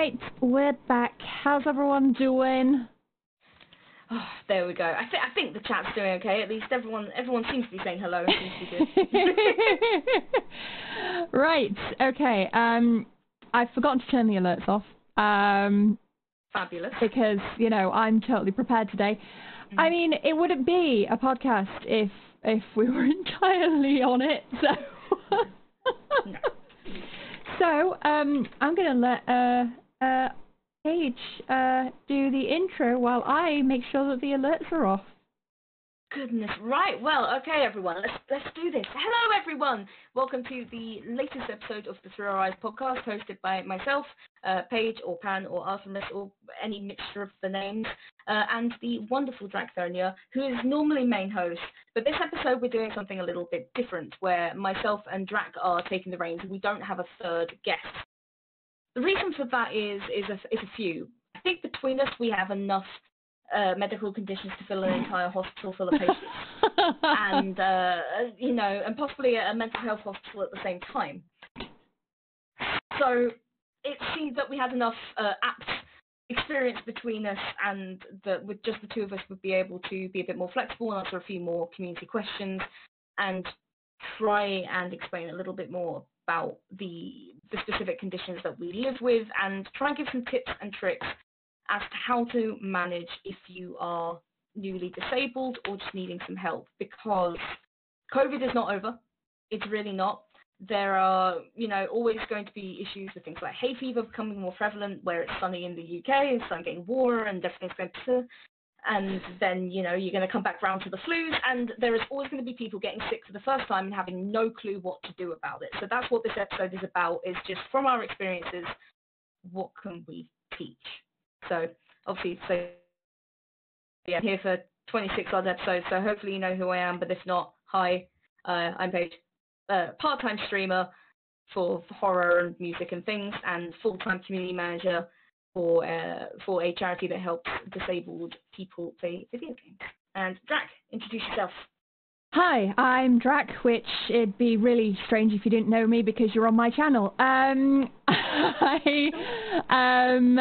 right, we're back. How's everyone doing? Oh, there we go. I, th- I think the chat's doing okay. At least everyone everyone seems to be saying hello. Seems to be good. right. Okay. Um, I've forgotten to turn the alerts off. Um, Fabulous. because you know I'm totally prepared today. Mm. I mean, it wouldn't be a podcast if if we were entirely on it. So. No. So um, I'm going to let uh, uh, Paige uh, do the intro while I make sure that the alerts are off. Goodness, right. Well, okay, everyone, let's let's do this. Hello, everyone. Welcome to the latest episode of the Our Eyes podcast, hosted by myself, uh, Paige, or Pan, or Artemis, or any mixture of the names, uh, and the wonderful Drac Thernia, who is normally main host. But this episode, we're doing something a little bit different, where myself and Drac are taking the reins. We don't have a third guest. The reason for that is is a, is a few. I think between us, we have enough uh, medical conditions to fill an entire hospital full of patients, and uh, you know, and possibly a mental health hospital at the same time. So it seemed that we had enough uh, apt experience between us, and that with just the two of us, would be able to be a bit more flexible and answer a few more community questions, and try and explain a little bit more about the the specific conditions that we live with, and try and give some tips and tricks as to how to manage if you are newly disabled or just needing some help because COVID is not over. It's really not. There are, you know, always going to be issues with things like hay fever becoming more prevalent where it's sunny in the UK and sun getting warmer and everything's going to and then you know you're going to come back round to the flus and there is always going to be people getting sick for the first time and having no clue what to do about it so that's what this episode is about is just from our experiences what can we teach so obviously, so yeah, I'm here for 26 odd episodes. So hopefully you know who I am. But if not, hi, uh, I'm Paige, uh, part-time streamer for horror and music and things, and full-time community manager for uh, for a charity that helps disabled people play video games. And Drac, introduce yourself. Hi, I'm Drac, which it'd be really strange if you didn't know me because you're on my channel. Um, I um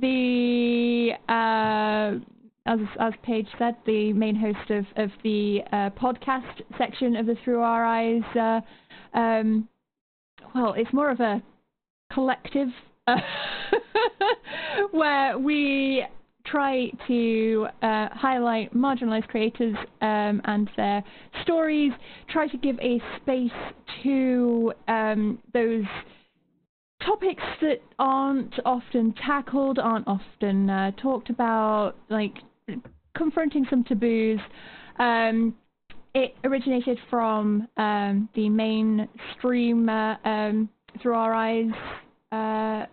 the uh, as as Paige said, the main host of of the uh, podcast section of the Through Our Eyes. Uh, um, well, it's more of a collective uh, where we try to uh, highlight marginalized creators um, and their stories, try to give a space to um, those topics that aren't often tackled, aren't often uh, talked about, like confronting some taboos. Um, it originated from um, the mainstream uh, um, Through Our Eyes uh,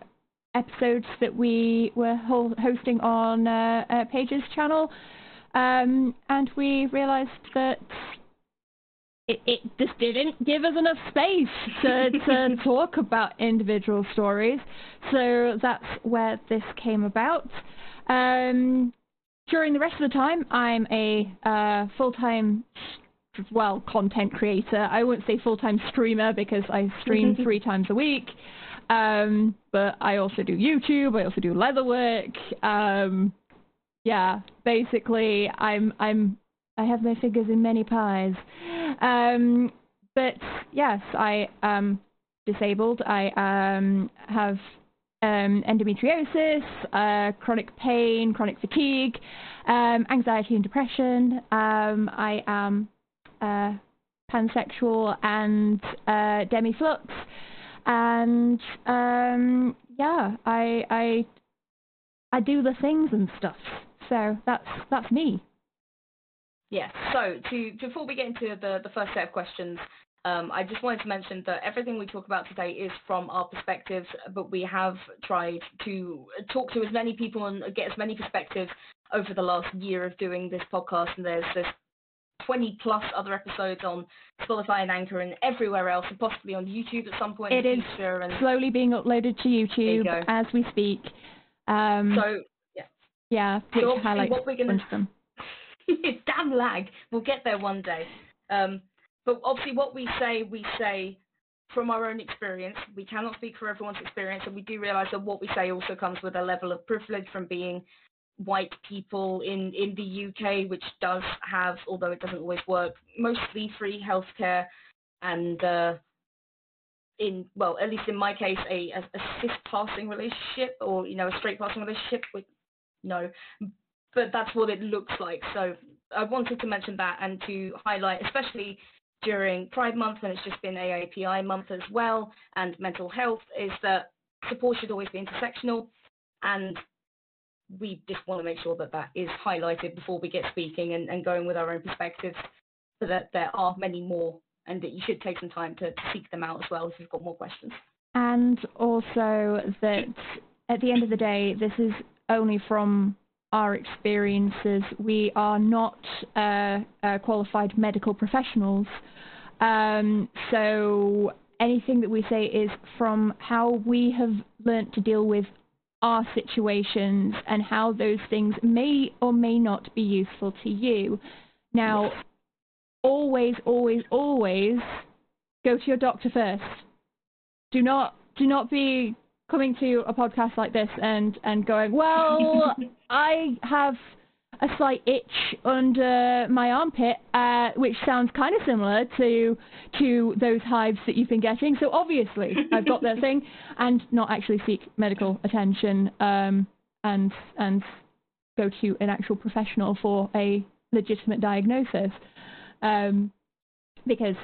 episodes that we were ho- hosting on uh, uh, Paige's channel, um, and we realised that it, it just didn't give us enough space to, to talk about individual stories. So that's where this came about. Um, during the rest of the time, I'm a uh, full-time, well, content creator. I wouldn't say full-time streamer because I stream three times a week. Um, but I also do YouTube. I also do leatherwork. Um, yeah, basically, I'm I'm I have my fingers in many pies. Um, but yes, I am disabled. I um, have um, endometriosis, uh, chronic pain, chronic fatigue, um, anxiety and depression. I am uh, pansexual and uh, demiflux and um, yeah, I I I do the things and stuff. So that's that's me. Yes. So to before we get into the the first set of questions, um, I just wanted to mention that everything we talk about today is from our perspectives, but we have tried to talk to as many people and get as many perspectives over the last year of doing this podcast. And there's there's 20 plus other episodes on Spotify and Anchor and everywhere else, and possibly on YouTube at some point It in the future. And slowly being uploaded to YouTube go. as we speak. Um, so yeah, yeah, so which obviously highlights what we're gonna bunch of them. damn lag. We'll get there one day. Um, but obviously, what we say, we say from our own experience. We cannot speak for everyone's experience, and we do realise that what we say also comes with a level of privilege from being white people in, in the UK, which does have, although it doesn't always work, mostly free healthcare and uh, in well, at least in my case, a, a, a cis passing relationship or you know a straight passing relationship with no, but that's what it looks like. So I wanted to mention that and to highlight, especially during Pride Month when it's just been AAPI month as well, and mental health, is that support should always be intersectional, and we just want to make sure that that is highlighted before we get speaking and, and going with our own perspectives, so that there are many more, and that you should take some time to, seek them out as well if you've got more questions. And also that at the end of the day, this is only from our experiences. We are not uh, uh, qualified medical professionals. Um, so anything that we say is from how we have learnt to deal with our situations and how those things may or may not be useful to you. Now, always, always, always go to your doctor first. Do not do not be coming to a podcast like this and and going, well, I have a slight itch under my armpit, uh, which sounds kind of similar to to those hives that you've been getting. So obviously, I've got that thing, and not actually seek medical attention um, and and go to an actual professional for a legitimate diagnosis, um, because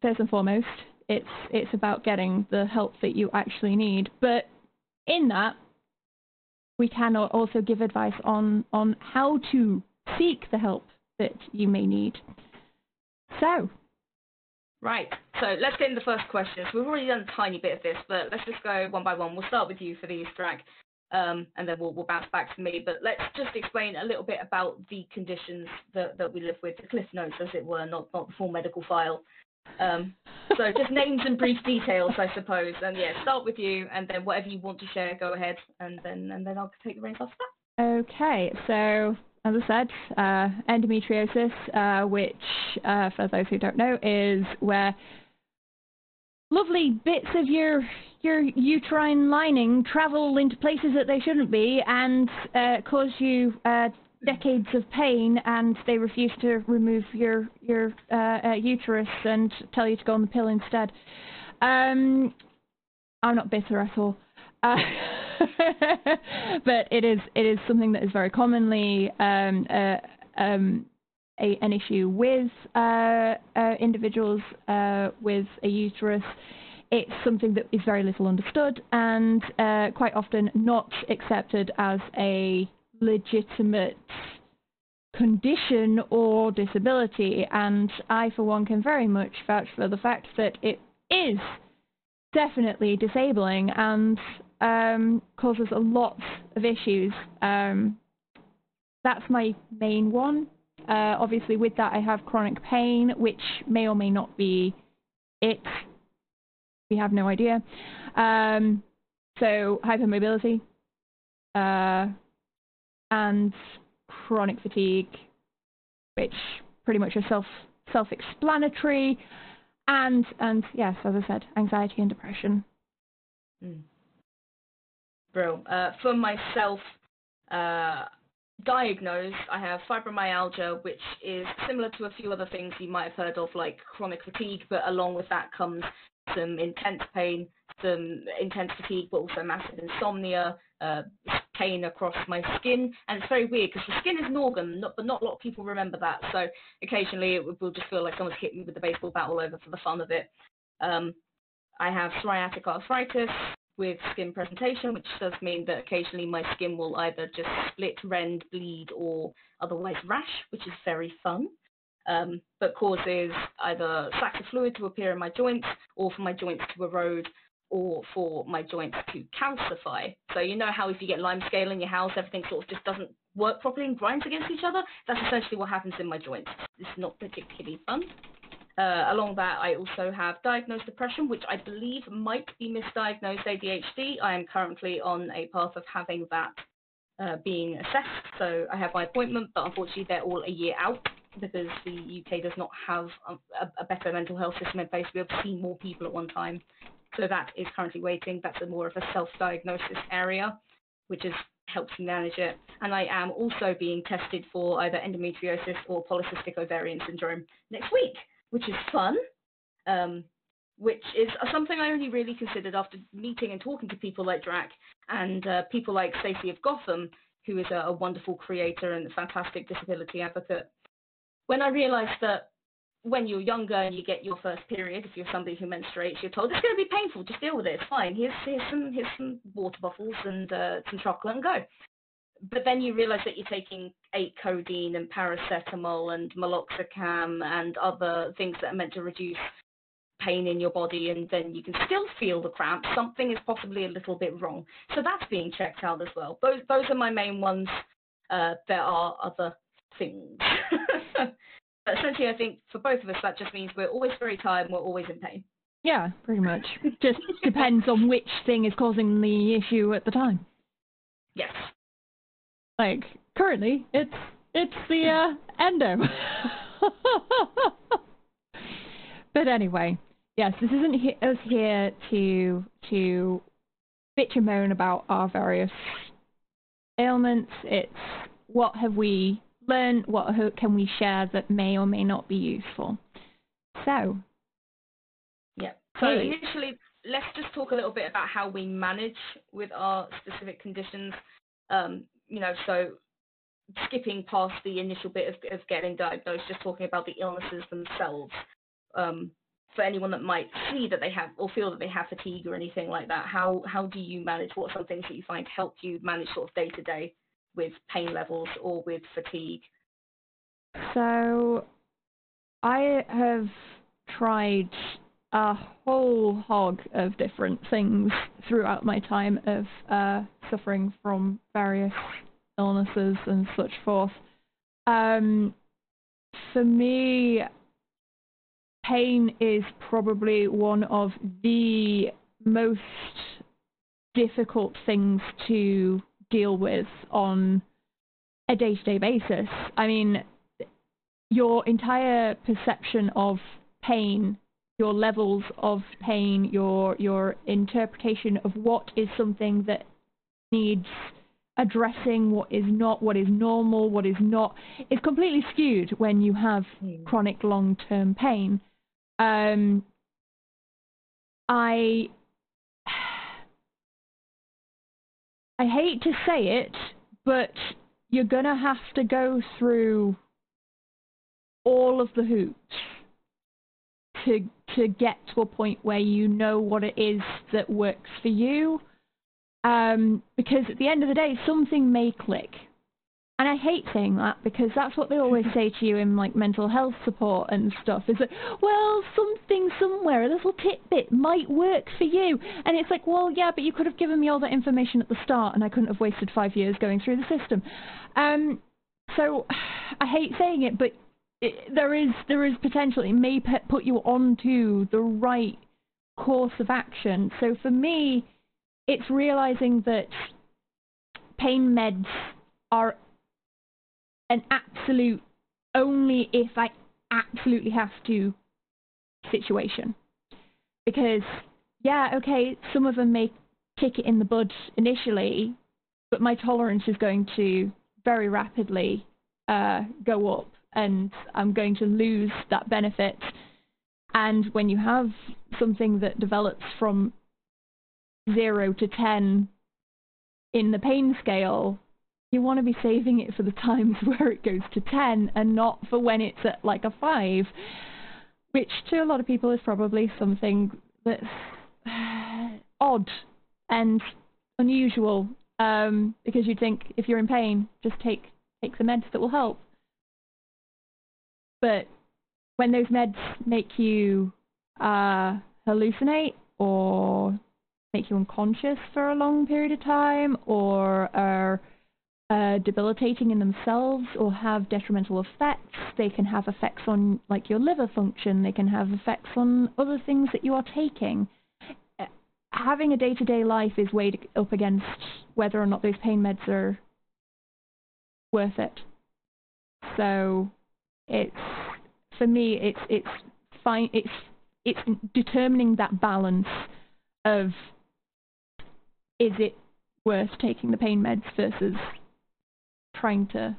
first and foremost, it's it's about getting the help that you actually need. But in that, we can also give advice on, on how to seek the help that you may need. So. Right, so let's get into the first questions. We've already done a tiny bit of this, but let's just go one by one. We'll start with you for the Easter egg, um, and then we'll, we'll bounce back to me. But let's just explain a little bit about the conditions that, that we live with, the cliff notes, as it were, not, not the full medical file. Um, so just names and brief details, I suppose. And yeah, start with you, and then whatever you want to share, go ahead, and then and then I'll take the reins after that. Okay, so as I said, uh, endometriosis, uh, which uh, for those who don't know, is where lovely bits of your your uterine lining travel into places that they shouldn't be and uh, cause you uh, decades of pain and they refuse to remove your your uh, uh, uterus and tell you to go on the pill instead. Um, I'm not bitter at all. Uh, but it is it is something that is very commonly um, uh, um, a, an issue with uh, uh, individuals with a uterus. It's something that is very little understood and quite often not accepted as a legitimate condition or disability, and I, for one, can very much vouch for the fact that it is definitely disabling and um, causes a lot of issues. Um, that's my main one. Uh, obviously, with that, I have chronic pain, which may or may not be it. We have no idea. Um, so, hypermobility, uh, and chronic fatigue, which pretty much are self self explanatory, and and yes, as I said, anxiety and depression. Mm. Bro, uh, for myself, uh, diagnosed, I have fibromyalgia, which is similar to a few other things you might have heard of, like chronic fatigue, but along with that comes some intense pain, some intense fatigue, but also massive insomnia, uh, pain across my skin. And it's very weird because the skin is an organ, not, but not a lot of people remember that. So occasionally it will just feel like someone's hit me with a baseball bat all over for the fun of it. Um, I have psoriatic arthritis with skin presentation, which does mean that occasionally my skin will either just split, rend, bleed, or otherwise rash, which is very fun. Um, but causes either sacs of fluid to appear in my joints or for my joints to erode or for my joints to calcify. So you know how if you get lime scale in your house, everything sort of just doesn't work properly and grinds against each other? That's essentially what happens in my joints. It's not particularly fun. Uh, along that, I also have diagnosed depression, which I believe might be misdiagnosed ADHD. I am currently on a path of having that uh, being assessed. So I have my appointment, but unfortunately they're all a year out. because the UK does not have a, a better mental health system in place to be able to see more people at one time. So that is currently waiting. That's a more of a self-diagnosis area, which is helps manage it. And I am also being tested for either endometriosis or polycystic ovarian syndrome next week, which is fun. Um, which is something I only really considered after meeting and talking to people like Drac and uh, people like Stacey of Gotham, who is a, a wonderful creator and fantastic disability advocate. When I realised that when you're younger and you get your first period, if you're somebody who menstruates, you're told it's going to be painful. Just deal with it. It's fine. Here's here's some here's some water bottles and uh, some chocolate and go. But then you realise that you're taking eight codeine and paracetamol and meloxicam and other things that are meant to reduce pain in your body, and then you can still feel the cramps. Something is possibly a little bit wrong. So that's being checked out as well. Those those are my main ones. Uh, there are other things. But essentially, I think for both of us, that just means we're always very tired and we're always in pain. Yeah, pretty much. just depends on which thing is causing the issue at the time. Yes. Like currently, it's it's the uh, endo. but anyway, yes, this isn't he- us here to to bitch and moan about our various ailments. It's what have we learn what can we share that may or may not be useful. So, yeah. So initially, let's just talk a little bit about how we manage with our specific conditions. Um, you know, so skipping past the initial bit of, of getting diagnosed, just talking about the illnesses themselves. Um, for anyone that might see that they have or feel that they have fatigue or anything like that, how how do you manage? What are some things that you find help you manage sort of day to day with pain levels or with fatigue? So, I have tried a whole hog of different things throughout my time of uh, suffering from various illnesses and such forth. Um, for me, pain is probably one of the most difficult things to deal with on a day to day basis. I mean, your entire perception of pain, your levels of pain, your your interpretation of what is something that needs addressing, what is not, what is normal, what is not, is completely skewed when you have mm. chronic long term pain. Um, I I hate to say it, but you're gonna have to go through all of the hoops to to get to a point where you know what it is that works for you. Um, because at the end of the day, something may click. And I hate saying that because that's what they always say to you in like mental health support and stuff is that, well, something somewhere, a little tidbit might work for you. And it's like, well, yeah, but you could have given me all that information at the start and I couldn't have wasted five years going through the system. Um, so I hate saying it, but it, there is there is potential. It may put you onto the right course of action. So for me, it's realizing that pain meds are an absolute only if I absolutely have to situation. Because, yeah, okay, some of them may kick it in the bud initially, but my tolerance is going to very rapidly uh, go up and I'm going to lose that benefit. And when you have something that develops from zero to 10 in the pain scale, you want to be saving it for the times where it goes to 10 and not for when it's at like a 5, which to a lot of people is probably something that's odd and unusual um, because you'd think if you're in pain, just take take the meds that will help. But when those meds make you uh, hallucinate or make you unconscious for a long period of time or are uh, debilitating in themselves or have detrimental effects. They can have effects on like your liver function. They can have effects on other things that you are taking. Uh, having a day-to-day life is weighed up against whether or not those pain meds are worth it. So it's for me it's it's fine it's it's determining that balance of is it worth taking the pain meds versus trying to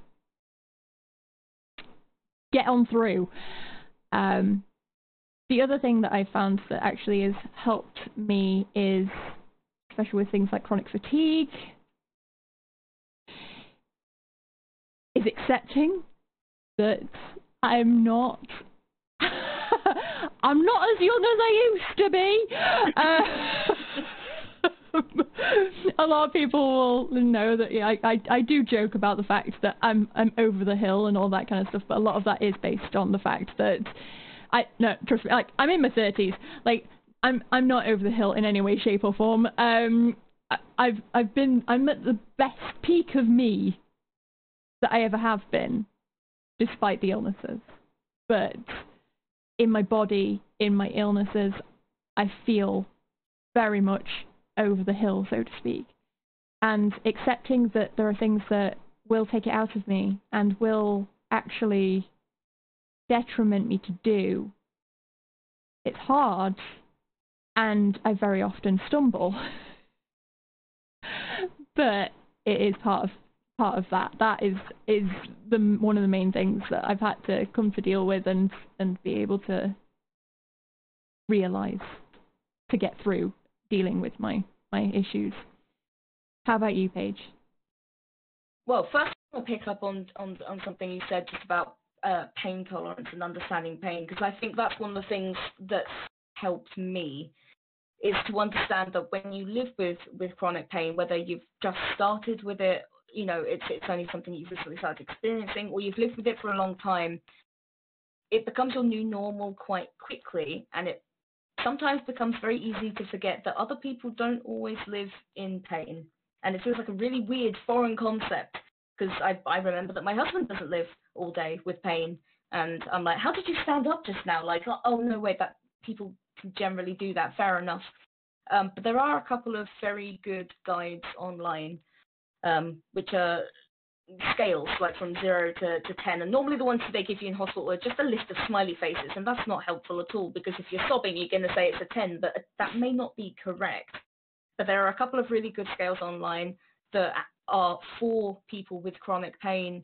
get on through. Um, the other thing that I found that actually has helped me is, especially with things like chronic fatigue, is accepting that I'm not I'm not as young as I used to be. Uh, a lot of people will know that yeah, I, I I do joke about the fact that I'm I'm over the hill and all that kind of stuff, but a lot of that is based on the fact that I no trust me, like I'm in my thirties, like I'm I'm not over the hill in any way, shape, or form. Um, I, I've I've been I'm at the best peak of me that I ever have been, despite the illnesses, but in my body, in my illnesses, I feel very much over the hill, so to speak. And accepting that there are things that will take it out of me and will actually detriment me to do. It's hard, and I very often stumble. but it is part of part of that. That is is the one of the main things that I've had to come to deal with and and be able to realize to get through dealing with my my issues. How about you, Paige? Well, first I'll pick up on on on something you said just about uh, pain tolerance and understanding pain because I think that's one of the things that's helped me is to understand that when you live with with chronic pain, whether you've just started with it you know it's it's only something you've recently started experiencing or you've lived with it for a long time, it becomes your new normal quite quickly, and it sometimes becomes very easy to forget that other people don't always live in pain, and it feels like a really weird foreign concept because I I remember that my husband doesn't live all day with pain, and I'm like, how did you stand up just now? Like, oh, oh no, wait, that people generally do that. Fair enough. Um, but there are a couple of very good guides online um, which are scales like from zero to, to 10 and normally the ones that they give you in hospital are just a list of smiley faces and that's not helpful at all because if you're sobbing you're going to say it's a 10 but that may not be correct. But there are a couple of really good scales online that are for people with chronic pain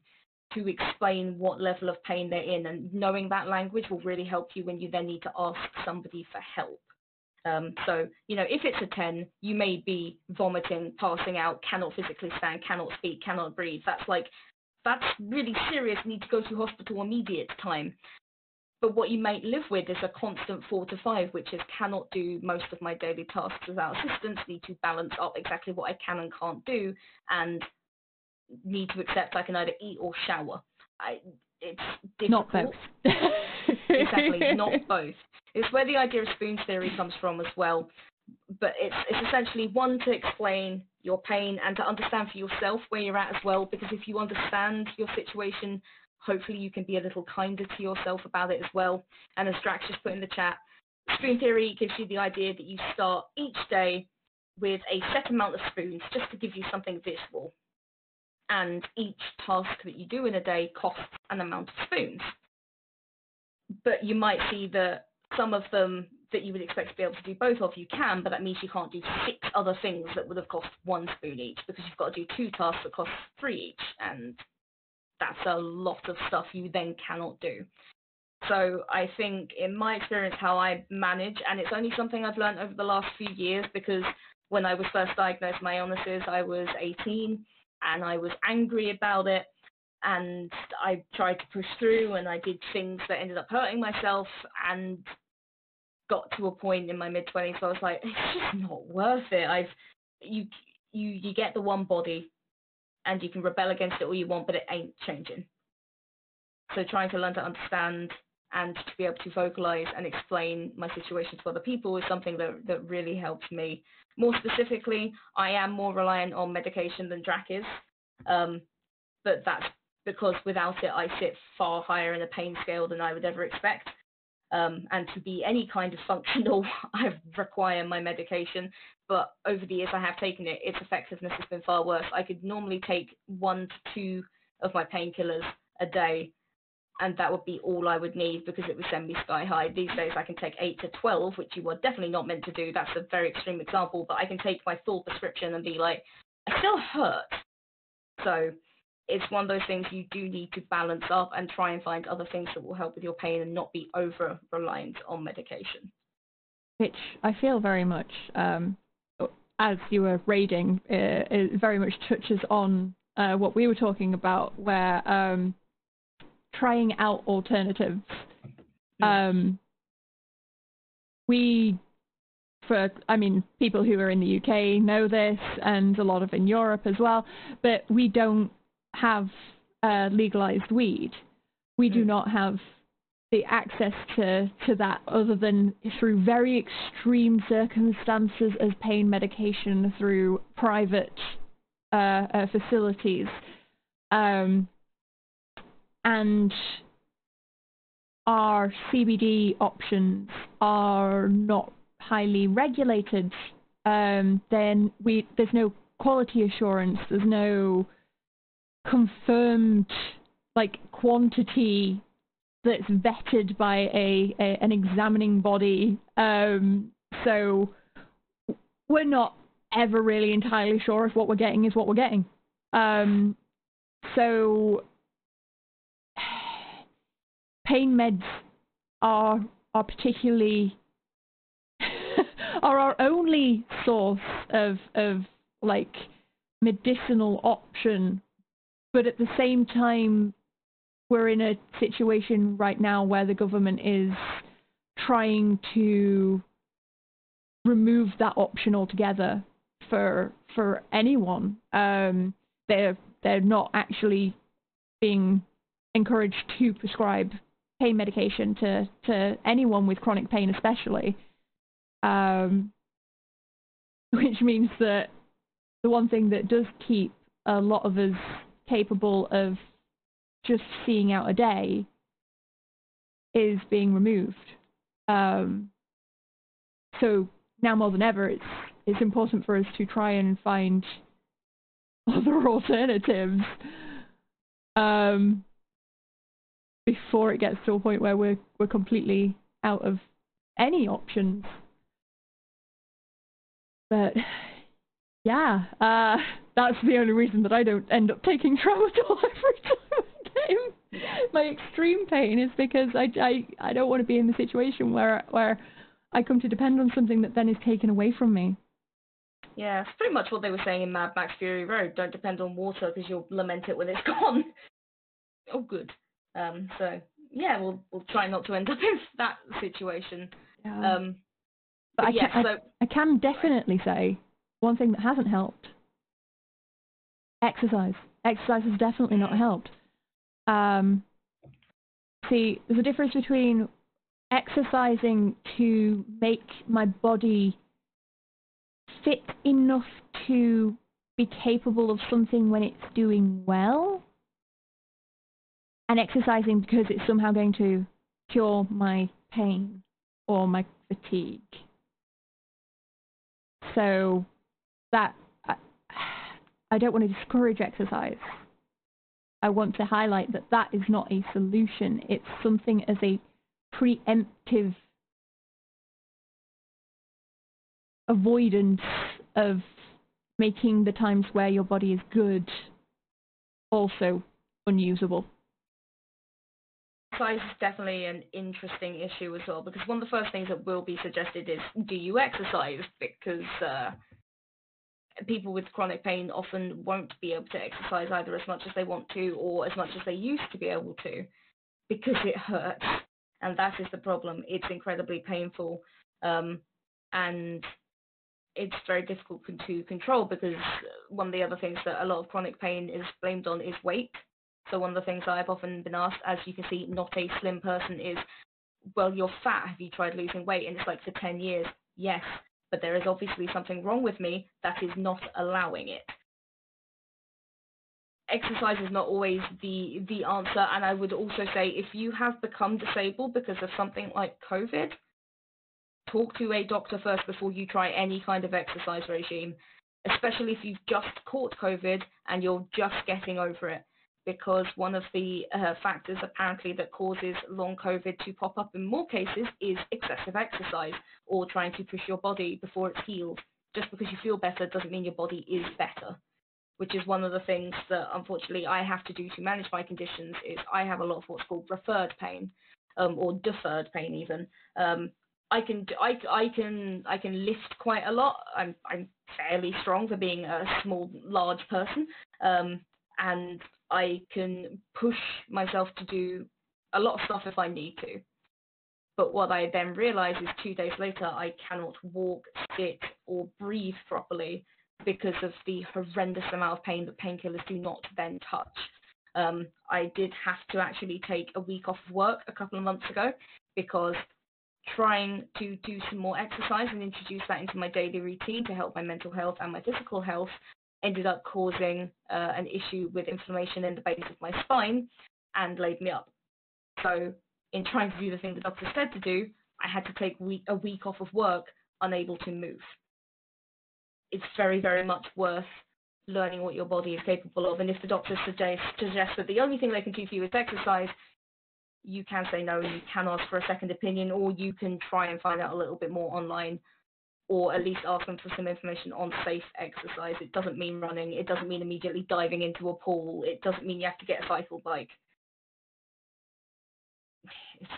to explain what level of pain they're in and knowing that language will really help you when you then need to ask somebody for help um, so, you know, if it's a 10, you may be vomiting, passing out, cannot physically stand, cannot speak, cannot breathe. That's like, that's really serious, need to go to hospital immediate time. But what you might live with is a constant four to five, which is cannot do most of my daily tasks without assistance, need to balance up exactly what I can and can't do, and need to accept I can either eat or shower. I, it's difficult. Not both. Exactly, not both. It's where the idea of spoon theory comes from as well. But it's it's essentially one to explain your pain and to understand for yourself where you're at as well. Because if you understand your situation, hopefully you can be a little kinder to yourself about it as well. And as Drax just put in the chat, spoon theory gives you the idea that you start each day with a set amount of spoons just to give you something visual. And each task that you do in a day costs an amount of spoons. But you might see that some of them that you would expect to be able to do both of you can, but that means you can't do six other things that would have cost one spoon each because you've got to do two tasks that cost three each, and that's a lot of stuff you then cannot do. So I think in my experience how I manage, and it's only something I've learned over the last few years because when I was first diagnosed with my illnesses, I was 18 and I was angry about it and I tried to push through and I did things that ended up hurting myself and got to a point in my mid twenties where I was like, it's just not worth it. I've you you you get the one body and you can rebel against it all you want, but it ain't changing. So trying to learn to understand and to be able to vocalize and explain my situation to other people is something that that really helps me. More specifically, I am more reliant on medication than Drac is. Um, but that's because without it, I sit far higher in the pain scale than I would ever expect. Um, and to be any kind of functional, I require my medication. But over the years I have taken it, its effectiveness has been far worse. I could normally take one to two of my painkillers a day, and that would be all I would need because it would send me sky high. These days I can take 8 to 12, which you were definitely not meant to do. That's a very extreme example, but I can take my full prescription and be like, I still hurt. So it's one of those things you do need to balance up and try and find other things that will help with your pain and not be over reliant on medication. Which I feel very much, um, as you were raiding, uh, it very much touches on uh, what we were talking about, where um, trying out alternatives. Hmm. Um, we, for I mean, people who are in the UK know this, and a lot of in Europe as well. But we don't have uh, legalized weed. We do hmm. not have the access to, to that other than through very extreme circumstances as pain medication through private uh, uh, facilities. Um, and our CBD options are not highly regulated, um, then we there's no quality assurance. There's no confirmed like quantity that's vetted by a, a an examining body. Um, so we're not ever really entirely sure if what we're getting is what we're getting. Um, so pain meds are are particularly are our only source of of like medicinal option, but at the same time, we're in a situation right now where the government is trying to remove that option altogether for for anyone. Um, they're they're not actually being encouraged to prescribe pain medication to, to anyone with chronic pain, especially. Um, which means that the one thing that does keep a lot of us capable of just seeing out a day is being removed. Um, so now more than ever, it's it's important for us to try and find other alternatives. Um, before it gets to a point where we're we're completely out of any options. But yeah, uh, that's the only reason that I don't end up taking tramadol every time I game. My extreme pain is because I, I, I don't want to be in the situation where where I come to depend on something that then is taken away from me. Yeah, it's pretty much what they were saying in Mad Max Fury Road. Don't depend on water because you'll lament it when it's gone. oh, good. Um, so yeah, we'll we'll try not to end up in that situation. Yeah. Um, but, but I, yeah, can, so, I, I can definitely say one thing that hasn't helped: exercise. Exercise has definitely not helped. Um, see, there's a difference between exercising to make my body fit enough to be capable of something when it's doing well and exercising because it's somehow going to cure my pain or my fatigue. So that I, don't want to discourage exercise. I want to highlight that that is not a solution. It's something as a preemptive avoidance of making the times where your body is good also unusable exercise is definitely an interesting issue as well because one of the first things that will be suggested is do you exercise because uh, people with chronic pain often won't be able to exercise either as much as they want to or as much as they used to be able to because it hurts and that is the problem it's incredibly painful um, and it's very difficult to control because one of the other things that a lot of chronic pain is blamed on is weight so one of the things I've often been asked, as you can see, not a slim person, is, well, you're fat. Have you tried losing weight? And it's like for 10 years, yes, but there is obviously something wrong with me that is not allowing it. Exercise is not always the the answer, and I would also say if you have become disabled because of something like COVID, talk to a doctor first before you try any kind of exercise regime, especially if you've just caught COVID and you're just getting over it because one of the uh, factors apparently that causes long COVID to pop up in more cases is excessive exercise or trying to push your body before it's healed. Just because you feel better doesn't mean your body is better, which is one of the things that unfortunately I have to do to manage my conditions. Is I have a lot of what's called referred pain, um, or deferred pain even. Um, I can I, I can I can lift quite a lot. I'm I'm fairly strong for being a small large person, um, and I can push myself to do a lot of stuff if I need to. But what I then realize is two days later, I cannot walk, sit, or breathe properly because of the horrendous amount of pain that painkillers do not then touch. Um, I did have to actually take a week off of work a couple of months ago because trying to do some more exercise and introduce that into my daily routine to help my mental health and my physical health ended up causing uh, an issue with inflammation in the base of my spine and laid me up. So, in trying to do the thing the doctor said to do, I had to take week, a week off of work, unable to move. It's very, very much worth learning what your body is capable of. And if the doctor suggests, suggests that the only thing they can do for you is exercise, you can say no you can ask for a second opinion, or you can try and find out a little bit more online or at least ask them for some information on safe exercise. It doesn't mean running. It doesn't mean immediately diving into a pool. It doesn't mean you have to get a cycle bike.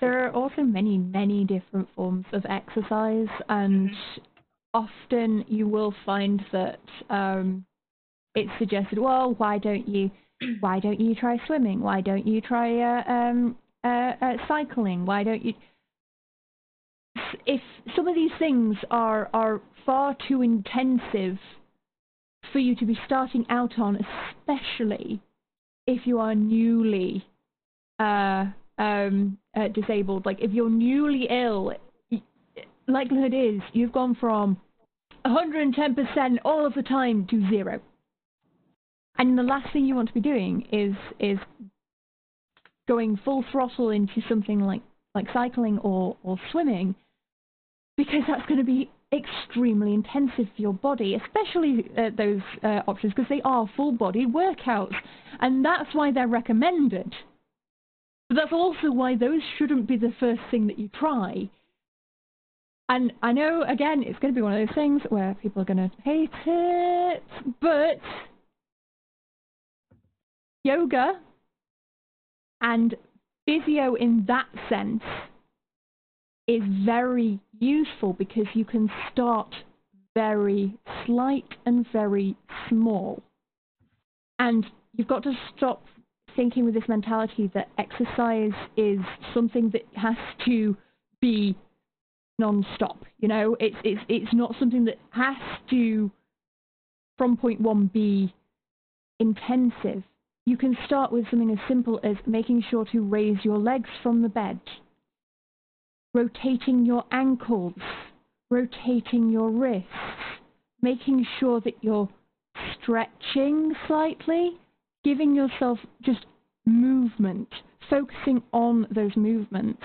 There are also many, many different forms of exercise, and mm-hmm. often you will find that um, it's suggested. Well, why don't you? Why don't you try swimming? Why don't you try uh, um, uh, uh, cycling? Why don't you? If some of these things are are far too intensive for you to be starting out on, especially if you are newly uh, um, uh, disabled. Like if you're newly ill, likelihood is you've gone from 110% all of the time to zero. And the last thing you want to be doing is is going full throttle into something like like cycling or, or swimming because that's going to be extremely intensive for your body, especially uh, those uh, options because they are full body workouts, and that's why they're recommended. But that's also why those shouldn't be the first thing that you try. And I know, again, it's going to be one of those things where people are going to hate it, but yoga and physio in that sense is very useful because you can start very slight and very small. And you've got to stop thinking with this mentality that exercise is something that has to be non-stop. You know, it's it's it's not something that has to from point one be intensive. You can start with something as simple as making sure to raise your legs from the bed rotating your ankles, rotating your wrists, making sure that you're stretching slightly, giving yourself just movement, focusing on those movements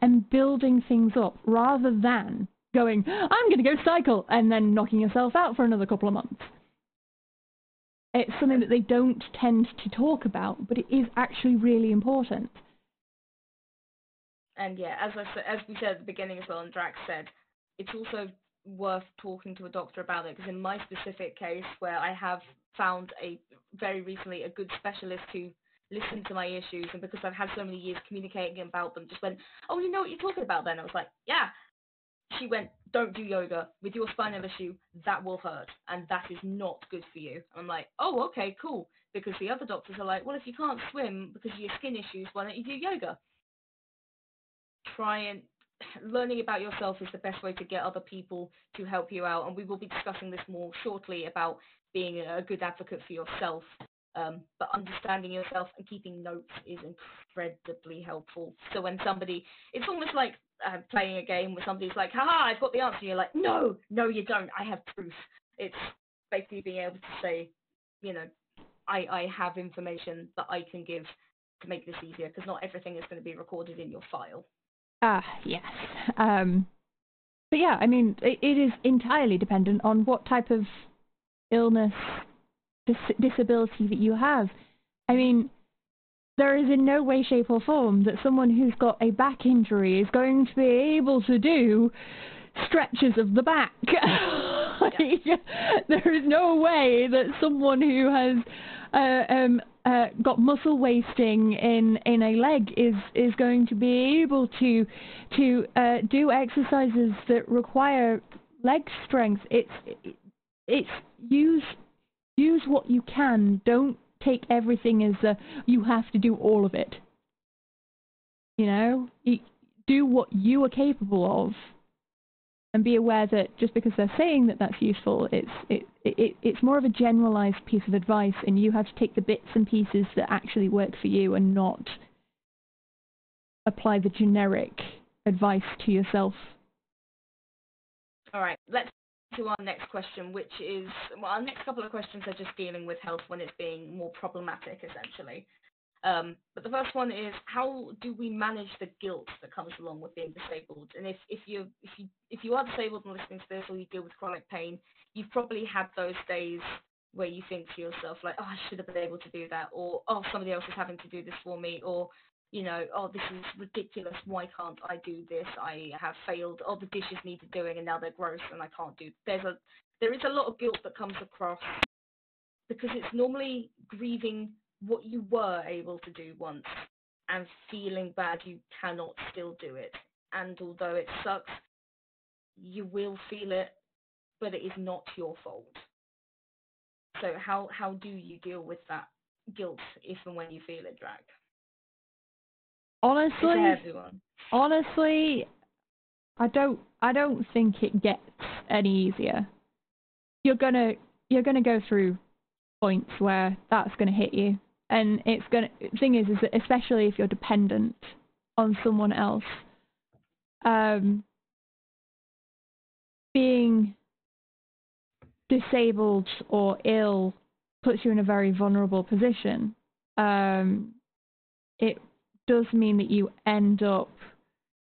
and building things up rather than going, I'm going to go cycle and then knocking yourself out for another couple of months. It's something that they don't tend to talk about, but it is actually really important and yeah, as I as we said at the beginning as well, and Drax said, it's also worth talking to a doctor about it because in my specific case, where I have found a very recently a good specialist who listened to my issues, and because I've had so many years communicating about them, just went, oh, you know what you're talking about then? I was like, yeah. She went, don't do yoga with your spinal issue. That will hurt, and that is not good for you. I'm like, oh, okay, cool. Because the other doctors are like, well, if you can't swim because of your skin issues, why don't you do yoga? Try and learning about yourself is the best way to get other people to help you out. And we will be discussing this more shortly about being a good advocate for yourself. Um, but understanding yourself and keeping notes is incredibly helpful. So when somebody, it's almost like uh, playing a game where somebody's like, haha, I've got the answer. You're like, no, no, you don't. I have proof. It's basically being able to say, you know, I, I have information that I can give to make this easier because not everything is going to be recorded in your file. Ah, yes. Um, but yeah, I mean, it, it is entirely dependent on what type of illness, dis- disability that you have. I mean, there is in no way, shape, or form that someone who's got a back injury is going to be able to do stretches of the back. like, there is no way that someone who has uh, um, uh, got muscle wasting in in a leg is is going to be able to to uh, do exercises that require leg strength. It's it's use use what you can. Don't take everything as a, you have to do all of it. You know, do what you are capable of and be aware that just because they're saying that that's useful, it's it, it, it's more of a generalized piece of advice, and you have to take the bits and pieces that actually work for you, and not apply the generic advice to yourself. All right, let's to our next question, which is well, our next couple of questions are just dealing with health when it's being more problematic, essentially. Um, but the first one is how do we manage the guilt that comes along with being disabled? And if, if you if you if you are disabled and listening to this, or you deal with chronic pain, you've probably had those days where you think to yourself like, oh, I should have been able to do that, or oh, somebody else is having to do this for me, or you know, oh, this is ridiculous. Why can't I do this? I have failed. Oh, the dishes needed doing, and now they're gross, and I can't do. There's a there is a lot of guilt that comes across because it's normally grieving what you were able to do once and feeling bad you cannot still do it. And although it sucks, you will feel it, but it is not your fault. So how how do you deal with that guilt if and when you feel it, Drag? Honestly, honestly, I don't I don't think it gets any easier. You're gonna you're gonna go through points where that's gonna hit you and it's gonna thing is is that especially if you're dependent on someone else um, being disabled or ill puts you in a very vulnerable position um, it does mean that you end up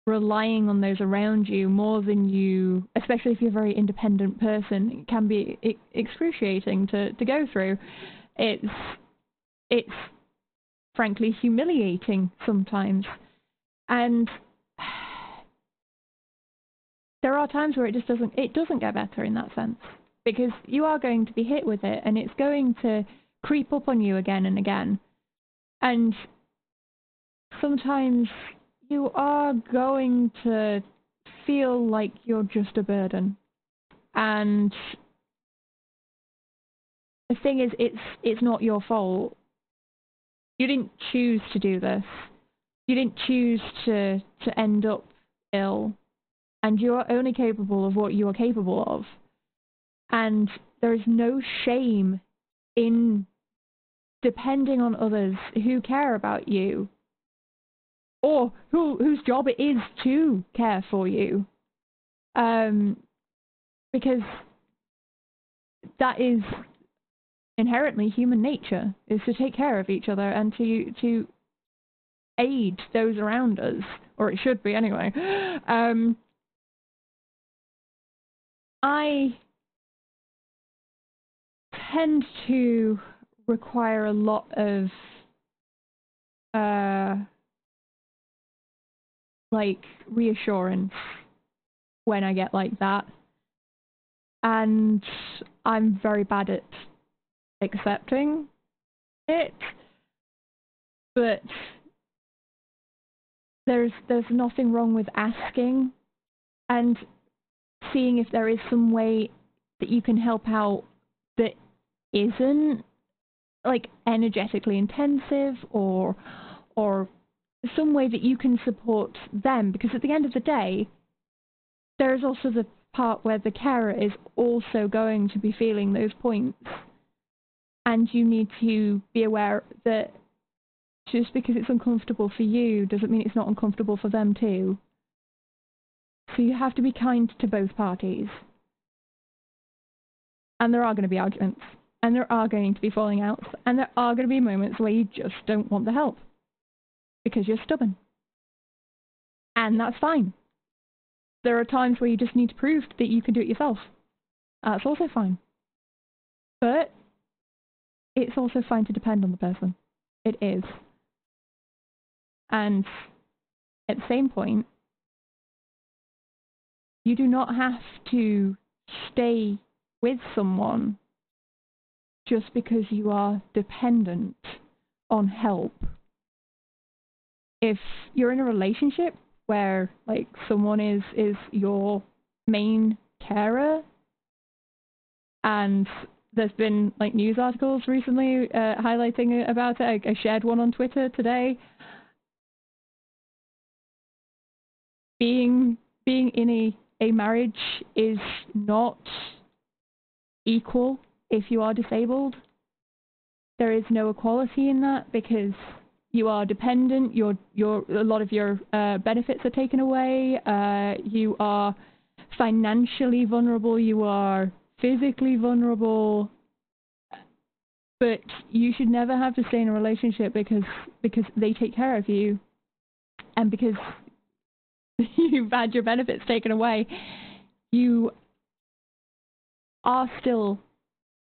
relying on those around you more than you, especially if you're a very independent person, it can be excruciating to, to go through. It's it's frankly humiliating sometimes. And there are times where it just doesn't it doesn't get better in that sense because you are going to be hit with it and it's going to creep up on you again and again. And sometimes you are going to feel like you're just a burden. And the thing is it's it's not your fault you didn't choose to do this. You didn't choose to to end up ill, and you are only capable of what you are capable of. And there is no shame in depending on others who care about you or who whose job it is to care for you um, because that is inherently human nature is to take care of each other and to to aid those around us, or it should be anyway. Um, I tend to require a lot of uh, like reassurance when I get like that. And I'm very bad at accepting it, but there's there's nothing wrong with asking and seeing if there is some way that you can help out that isn't like energetically intensive or or some way that you can support them. Because at the end of the day there is also the part where the carer is also going to be feeling those points and you need to be aware that just because it's uncomfortable for you doesn't mean it's not uncomfortable for them too. So you have to be kind to both parties. And there are going to be arguments, and there are going to be falling outs, and there are going to be moments where you just don't want the help because you're stubborn. And that's fine. There are times where you just need to prove that you can do it yourself. That's also fine. But it's also fine to depend on the person. It is. And at the same point, you do not have to stay with someone just because you are dependent on help. If you're in a relationship where like someone is is your main carer and there's been like news articles recently uh, highlighting about it. I, I shared one on Twitter today. Being being in a a marriage is not equal if you are disabled. There is no equality in that because you are dependent. Your your a lot of your uh, benefits are taken away. Uh, you are financially vulnerable. You are physically vulnerable. But you should never have to stay in a relationship because because they take care of you, and because you've had your benefits taken away, you are still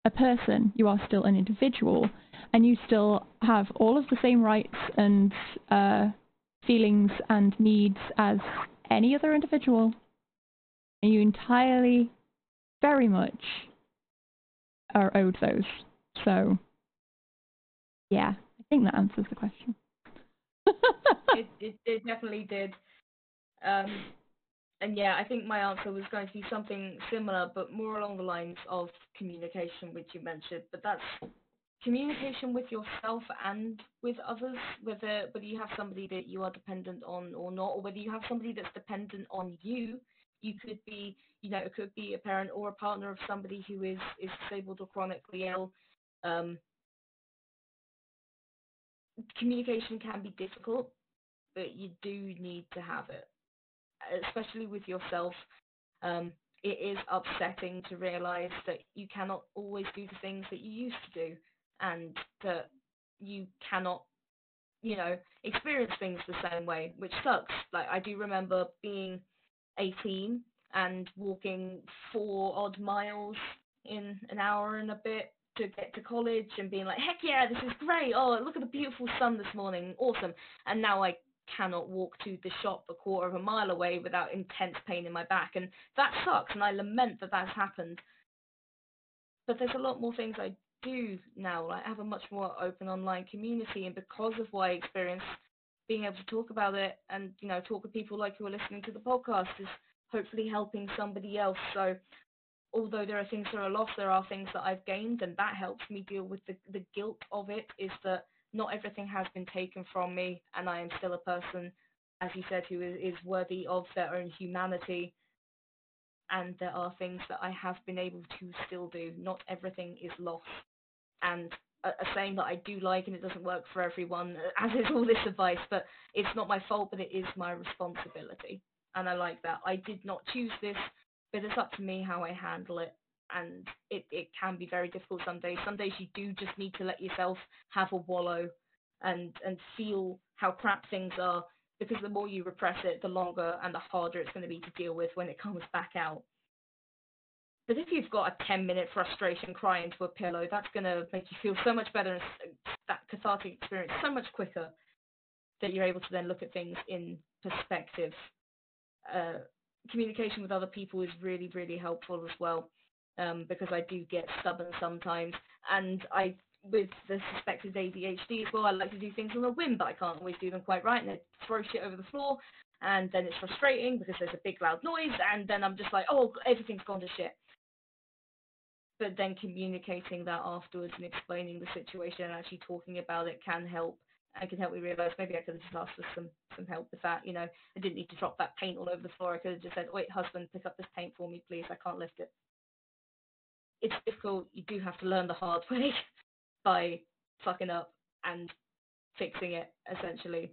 a person, you are still an individual, and you still have all of the same rights and uh, feelings and needs as any other individual. And you entirely, very much, are owed those. So, yeah, I think that answers the question. it, it, it definitely did. Um, and yeah, I think my answer was going to be something similar, but more along the lines of communication, which you mentioned. But that's communication with yourself and with others, whether whether you have somebody that you are dependent on or not, or whether you have somebody that's dependent on you. You could be, you know, it could be a parent or a partner of somebody who is is disabled or chronically ill. Um, communication can be difficult, but you do need to have it especially with yourself, um, it is upsetting to realize that you cannot always do the things that you used to do and that you cannot you know experience things the same way which sucks like i do remember being 18 and walking four odd miles in an hour and a bit to get to college and being like heck yeah this is great oh look at the beautiful sun this morning awesome and now i cannot walk to the shop a quarter of a mile away without intense pain in my back. And that sucks, and I lament that that's happened. But there's a lot more things I do now. I have a much more open online community, and because of what I experience, being able to talk about it and you know talk with people like who are listening to the podcast is hopefully helping somebody else. So although there are things that are lost, there are things that I've gained, and that helps me deal with the the guilt of it. Is that not everything has been taken from me, and I am still a person, as you said, who is, worthy of their own humanity. And there are things that I have been able to still do. Not everything is lost. And a, saying that I do like, and it doesn't work for everyone, as is all this advice, but it's not my fault, but it is my responsibility. And I like that. I did not choose this, but it's up to me how I handle it and it, it can be very difficult some days. Some days you do just need to let yourself have a wallow and and feel how crap things are because the more you repress it, the longer and the harder it's going to be to deal with when it comes back out. But if you've got a 10 minute frustration cry into a pillow, that's going to make you feel so much better and that cathartic experience so much quicker that you're able to then look at things in perspective. Uh, communication with other people is really, really helpful as well um, because I do get stubborn sometimes, and I with the suspected ADHD as well, I like to do things on a whim, but I can't always do them quite right, and I throw shit over the floor, and then it's frustrating because there's a big loud noise, and then I'm just like, oh, everything's gone to shit. But then communicating that afterwards and explaining the situation and actually talking about it can help and can help me realize maybe I could have just asked for some some help with that. You know, I didn't need to drop that paint all over the floor. I could have just said, "Wait, husband, pick up this paint for me, please. I can't lift it." it's difficult. You do have to learn the hard way by fucking up and fixing it essentially.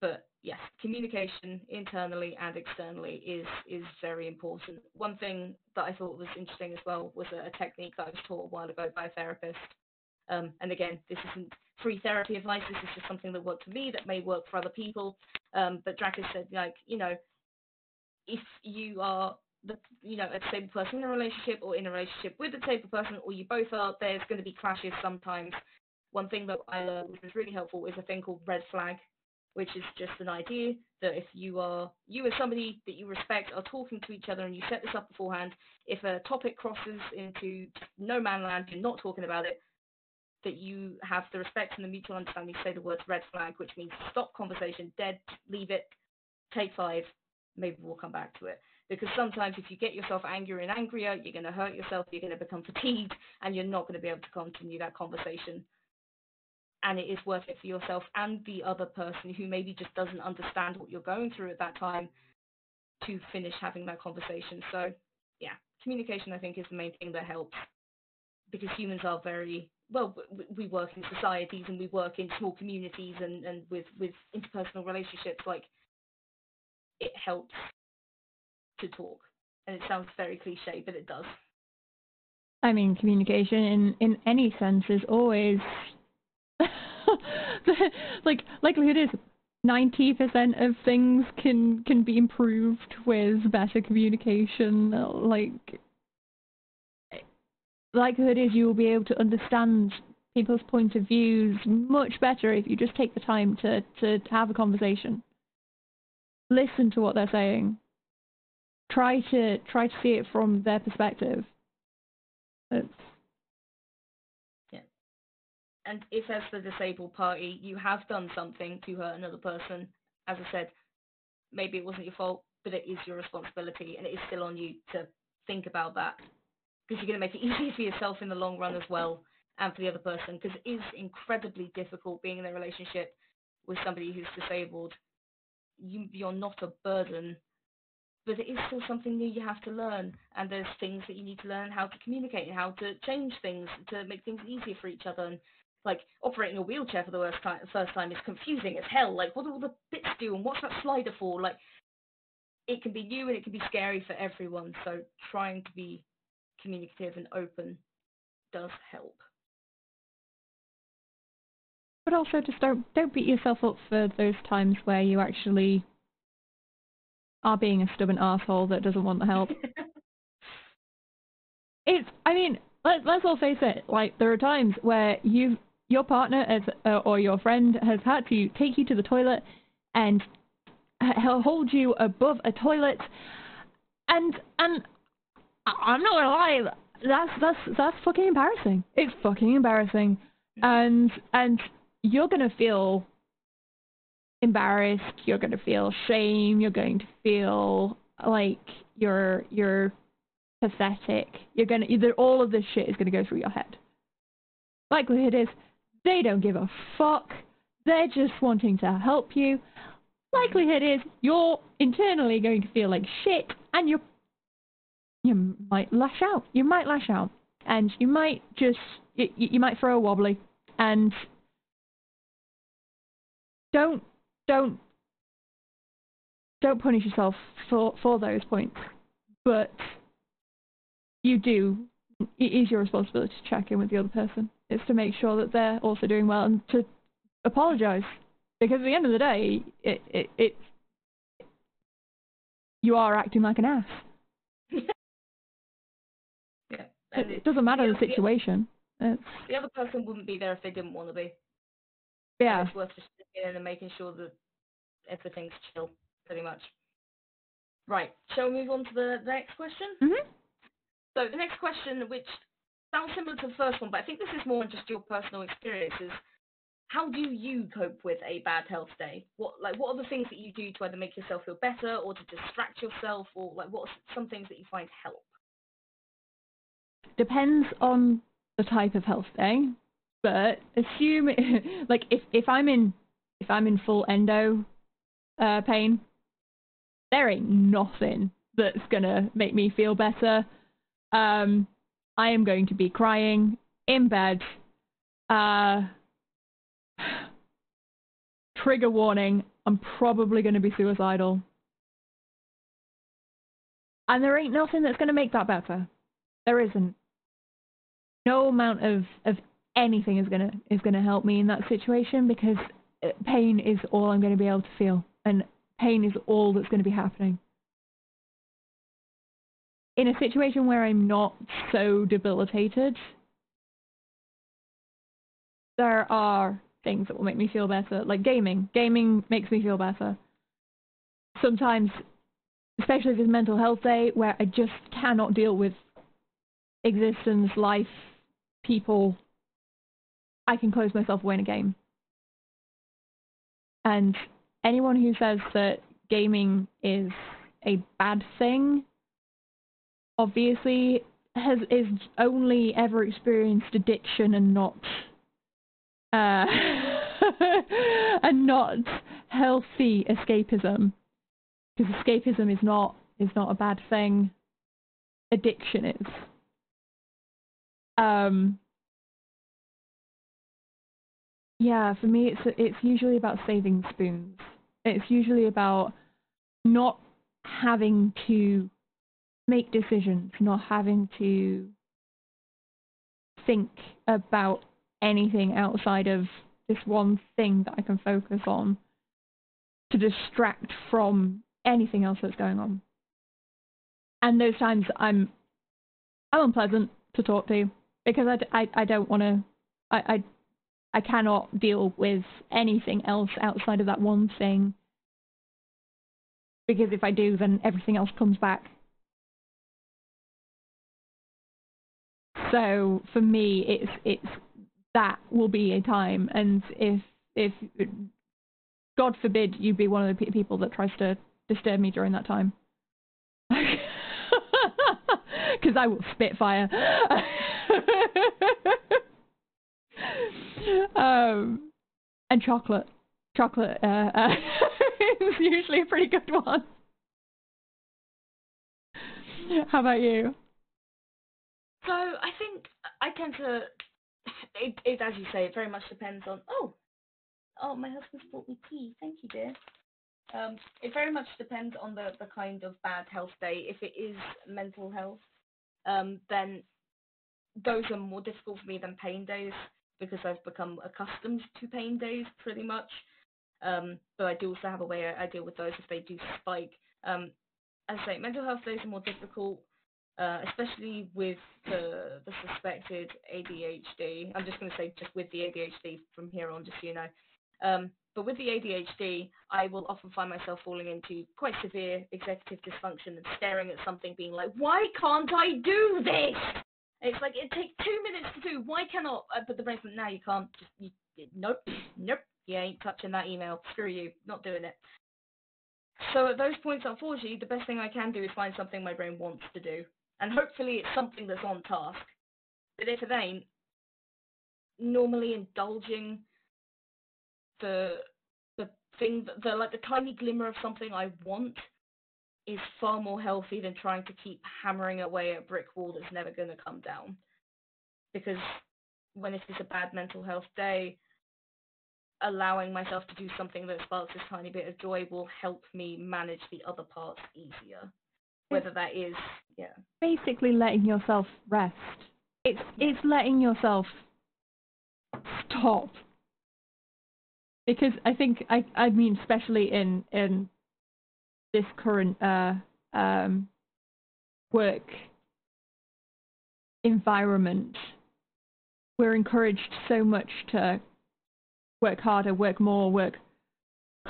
But yes, communication internally and externally is is very important. One thing that I thought was interesting as well was a, a technique that I was taught a while ago by a therapist. Um, and again, this isn't free therapy advice. This is just something that worked for me that may work for other people. Um, but Dracus said, like, you know, if you are the you know a disabled person in a relationship or in a relationship with a disabled person or you both are there's going to be clashes sometimes one thing that i learned which was really helpful is a thing called red flag which is just an idea that if you are you as somebody that you respect are talking to each other and you set this up beforehand, if a topic crosses into no man land, you're not talking about it, that you have the respect and the mutual understanding say the words red flag, which means stop conversation, dead, leave it, take five, maybe we'll come back to it. Because sometimes if you get yourself angrier and angrier, you're going to hurt yourself, you're going to become fatigued, and you're not going to be able to continue that conversation and it is worth it for yourself and the other person who maybe just doesn't understand what you're going through at that time to finish having that conversation. So, yeah, communication I think is the main thing that helps because humans are very well. We work in societies and we work in small communities and and with with interpersonal relationships. Like, it helps to talk, and it sounds very cliche, but it does. I mean, communication in in any sense is always like likelihood is 90% of things can can be improved with better communication. Like likelihood is you will be able to understand people's points of views much better if you just take the time to to, to have a conversation. Listen to what they're saying. Try to try to see it from their perspective. It's and if as the disabled party you have done something to hurt another person, as I said, maybe it wasn't your fault, but it is your responsibility and it is still on you to think about that because you're going to make it easier for yourself in the long run as well and for the other person because it is incredibly difficult being in a relationship with somebody who's disabled. You, you're not a burden, but it is still something new you have to learn. And there's things that you need to learn how to communicate and how to change things to make things easier for each other. And like operating a wheelchair for the first time, first time is confusing as hell. Like, what do all the bits do, and what's that slider for? Like, it can be new and it can be scary for everyone. So trying to be communicative and open does help. But also, just don't don't beat yourself up for those times where you actually are being a stubborn asshole that doesn't want the help. it's, I mean, let, let's all face it. Like, there are times where you your partner uh, or your friend has had to take you to the toilet and hold you above a toilet, and and I'm not gonna lie, that's that's that's fucking embarrassing. It's fucking embarrassing, and and you're gonna feel embarrassed. You're gonna feel shame. You're going to feel like you're you're pathetic. You're gonna either all of this shit is gonna go through your head. Likelihood is they don't give a fuck. They're just wanting to help you. Likelihood is you're internally going to feel like shit and you you might lash out. You might lash out. And you might just you, you might throw a wobbly and don't don't don't punish yourself for for those points. But you do it is your responsibility to check in with the other person is to make sure that they're also doing well and to apologize. Because at the end of the day, it, it, it you are acting like an ass. yeah. It, it, doesn't matter the, the situation. The, the other person wouldn't be there if they didn't want to be. Yeah. And it's worth just in and making sure that everything's chill, pretty much. Right. Shall we move on to the, the next question? Mm-hmm. So the next question, which sounds similar to the first one, but I think this is more just your personal experiences. How do you cope with a bad health day? What like what are the things that you do to either make yourself feel better or to distract yourself, or like what are some things that you find help? Depends on the type of health day, but assume like if if I'm in if I'm in full endo uh, pain, there ain't nothing that's gonna make me feel better. Um, I am going to be crying in bed. Uh, trigger warning, I'm probably going to be suicidal. And there ain't nothing that's going to make that better. There isn't. No amount of, of anything is going to is going to help me in that situation because uh, pain is all I'm going to be able to feel and pain is all that's going to be happening in a situation where I'm not so debilitated, there are things that will make me feel better, like gaming. Gaming makes me feel better. Sometimes, especially if it's mental health day, where I just cannot deal with existence, life, people, I can close myself away in a game. And anyone who says that gaming is a bad thing obviously has is only ever experienced addiction and not uh, and not healthy escapism. Because escapism is not is not a bad thing. Addiction is. Um yeah for me it's it's usually about saving spoons. It's usually about not having to make decisions, not having to think about anything outside of this one thing that I can focus on to distract from anything else that's going on. And those times I'm I'm unpleasant to talk to because I, I, I don't want to I, I I cannot deal with anything else outside of that one thing because if I do then everything else comes back So for me, it's it's that will be a time, and if if God forbid you be one of the people that tries to disturb me during that time, because I will spit fire. um, and chocolate, chocolate uh, uh, is usually a pretty good one. How about you? So I think I tend to. It, it, as you say, it very much depends on. Oh, oh, my husband's brought me tea. Thank you, dear. Um, it very much depends on the, the kind of bad health day. If it is mental health, um, then those are more difficult for me than pain days because I've become accustomed to pain days pretty much. Um, but I do also have a way I, I deal with those if they do spike. Um, as I say, mental health days are more difficult uh, especially with the, the suspected ADHD. I'm just going to say just with the ADHD from here on, just so you know. Um, but with the ADHD, I will often find myself falling into quite severe executive dysfunction and staring at something, being like, "Why can't I do this?" it's like it takes two minutes to do. Why cannot? Uh, but the brain's like, "Now you can't. Just you, nope, nope. You ain't touching that email. Screw you. Not doing it." So at those points, unfortunately, the best thing I can do is find something my brain wants to do and hopefully it's something that's on task. But if it ain't, normally indulging the the thing that the like the tiny glimmer of something I want is far more healthy than trying to keep hammering away at a brick wall that's never going to come down. Because when it's just a bad mental health day, allowing myself to do something that sparks this tiny bit of joy will help me manage the other parts easier whether that is yeah. basically letting yourself rest. It's it's letting yourself stop. Because i think i i mean especially in in this current uh um work environment we're encouraged so much to work harder work more work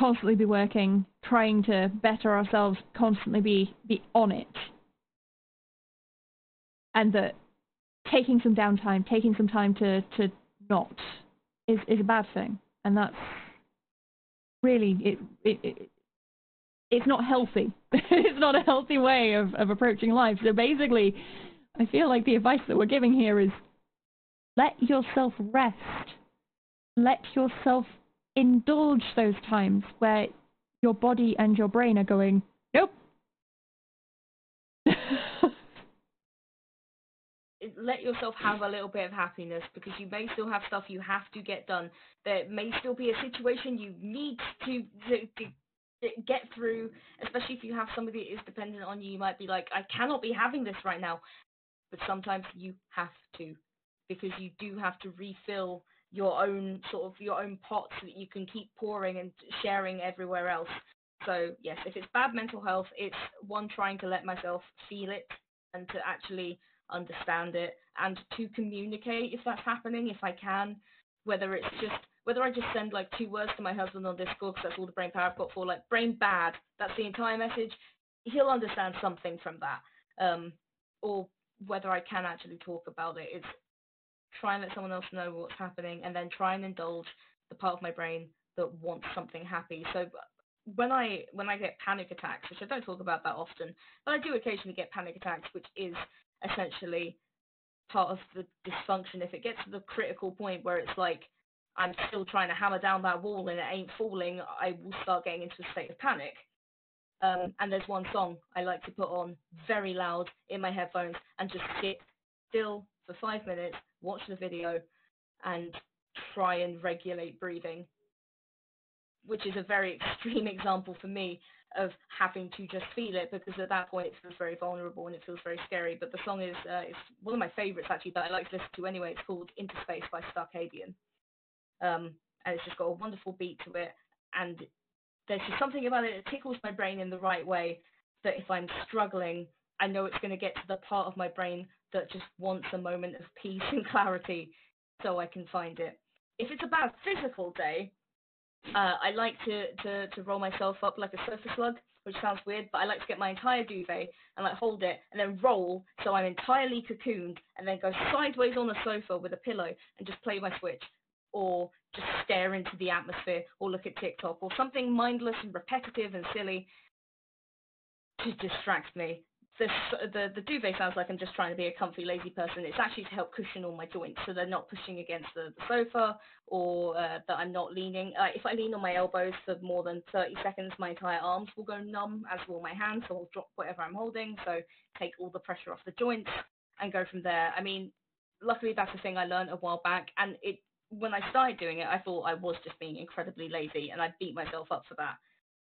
constantly be working, trying to better ourselves, constantly be, be on it. And that taking some downtime, taking some time to, to not is, is a bad thing. And that's really, it, it, it it's not healthy. it's not a healthy way of, of approaching life. So basically, I feel like the advice that we're giving here is let yourself rest. Let yourself indulge those times where your body and your brain are going, nope. Let yourself have a little bit of happiness because you may still have stuff you have to get done. There may still be a situation you need to, to, to get through, especially if you have somebody that is dependent on you. You might be like, I cannot be having this right now. But sometimes you have to because you do have to refill your own sort of your own pot so that you can keep pouring and sharing everywhere else. So yes, if it's bad mental health, it's one trying to let myself feel it and to actually understand it and to communicate if that's happening, if I can, whether it's just whether I just send like two words to my husband on Discord because that's all the brain power I've got for like brain bad. That's the entire message. He'll understand something from that. Um, or whether I can actually talk about it is try and let someone else know what's happening and then try and indulge the part of my brain that wants something happy. So when I when I get panic attacks, which I don't talk about that often, but I do occasionally get panic attacks, which is essentially part of the dysfunction. If it gets to the critical point where it's like I'm still trying to hammer down that wall and it ain't falling, I will start getting into a state of panic. Um, and there's one song I like to put on very loud in my headphones and just sit still for five minutes, watch the video, and try and regulate breathing which is a very extreme example for me of having to just feel it because at that point it feels very vulnerable and it feels very scary. But the song is uh, one of my favorites actually that I like to listen to anyway. It's called Interspace by Starcadian, um, and it's just got a wonderful beat to it, and there's just something about it that tickles my brain in the right way. That if I'm struggling, I know it's going to get to the part of my brain that just wants a moment of peace and clarity, so I can find it. If it's a bad physical day, uh, I like to, to, to roll myself up like a sofa slug, which sounds weird, but I like to get my entire duvet and like hold it and then roll so I'm entirely cocooned and then go sideways on the sofa with a pillow and just play my Switch or just stare into the atmosphere or look at TikTok or something mindless and repetitive and silly to distract me the, the duvet sounds like I'm just trying to be a comfy, lazy person. It's actually to help cushion all my joints so they're not pushing against the, the sofa or uh, that I'm not leaning. Uh, if I lean on my elbows for more than 30 seconds, my entire arms will go numb, as will my hands, so I'll drop whatever I'm holding. So take all the pressure off the joints and go from there. I mean, luckily that's a thing I learned a while back, and it when I started doing it, I thought I was just being incredibly lazy, and I beat myself up for that.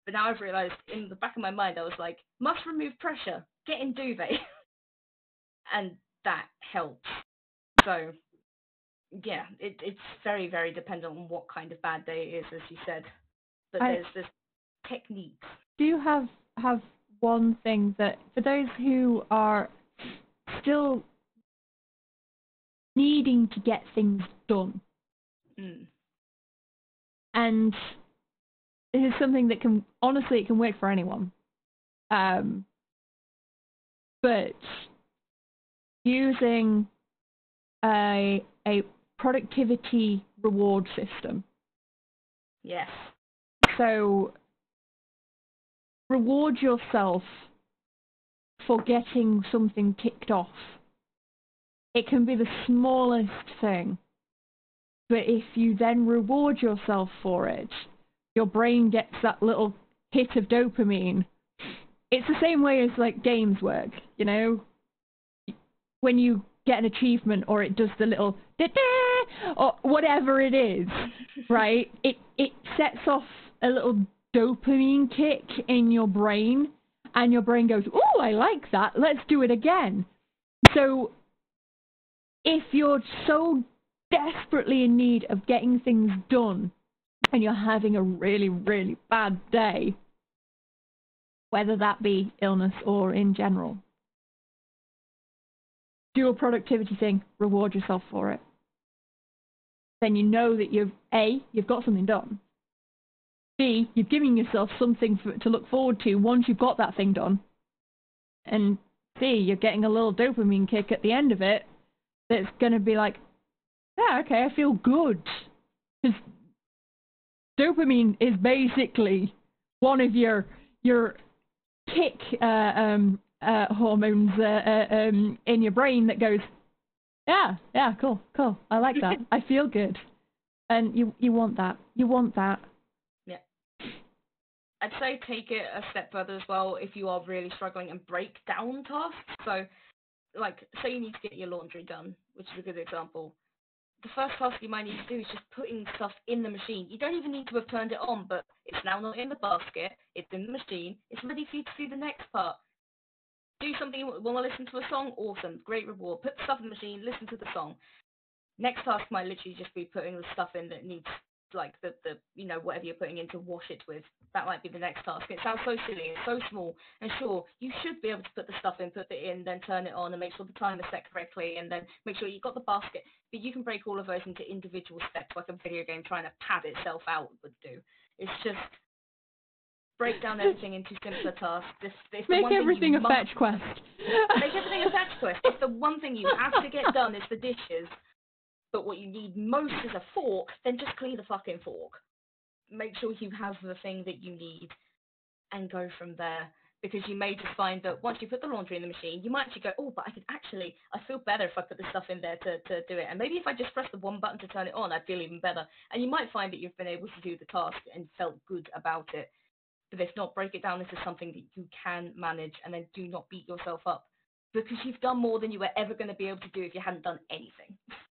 But now I've realised in the back of my mind, I was like, must remove pressure get in duvet. and that helps. So, yeah, it, it's very, very dependent on what kind of bad day it is, as you said. But I, there's this technique. Do you have have one thing that for those who are still needing to get things done, mm. and is something that can honestly it can work for anyone. Um, but using a a productivity reward system. Yes. So reward yourself for getting something ticked off. It can be the smallest thing. But if you then reward yourself for it, your brain gets that little hit of dopamine it's the same way as like games work, you know. When you get an achievement or it does the little or whatever it is, right? It it sets off a little dopamine kick in your brain, and your brain goes, "Oh, I like that. Let's do it again." So, if you're so desperately in need of getting things done, and you're having a really really bad day, whether that be illness or in general. Do a productivity thing, reward yourself for it. Then you know that you've A, you've got something done. B, you've given yourself something for, to look forward to once you've got that thing done. And C, you're getting a little dopamine kick at the end of it that's going to be like, yeah, okay, I feel good. Because dopamine is basically one of your your kick uh, um, uh, hormones uh, uh, um, in your brain that goes, yeah, yeah, cool, cool. I like that. I feel good, and you you want that. You want that. Yeah. I'd say take it a step further as well if you are really struggling and break down tasks. So, like, say you need to get your laundry done, which is a good example the first task you might need to do is just putting stuff in the machine. You don't even need to have turned it on, but it's now not in the basket, it's in the machine, it's ready for you to do the next part. Do something, want to listen to a song? Awesome, great reward. Put stuff in the machine, listen to the song. Next task might literally just be putting the stuff in that needs like the the you know whatever you're putting in to wash it with. That might be the next task. It sounds so silly, it's so small, and sure you should be able to put the stuff in, put it in, then turn it on, and make sure the timer's set correctly, and then make sure you've got the basket. But you can break all of those into individual steps, like a video game trying to pad itself out would do. It's just break down everything into simpler tasks. This, this Make everything a must, fetch quest. make everything a fetch quest. If the one thing you have to get done is the dishes, but what you need most is a fork, then just clean the fucking fork. Make sure you have the thing that you need and go from there. Because you may just find that once you put the laundry in the machine, you might actually go, oh, but I could actually, I feel better if I put the stuff in there to, to do it. And maybe if I just press the one button to turn it on, I'd feel even better. And you might find that you've been able to do the task and felt good about it. But if not, break it down into something that you can manage and then do not beat yourself up because you've done more than you were ever going to be able to do if you hadn't done anything.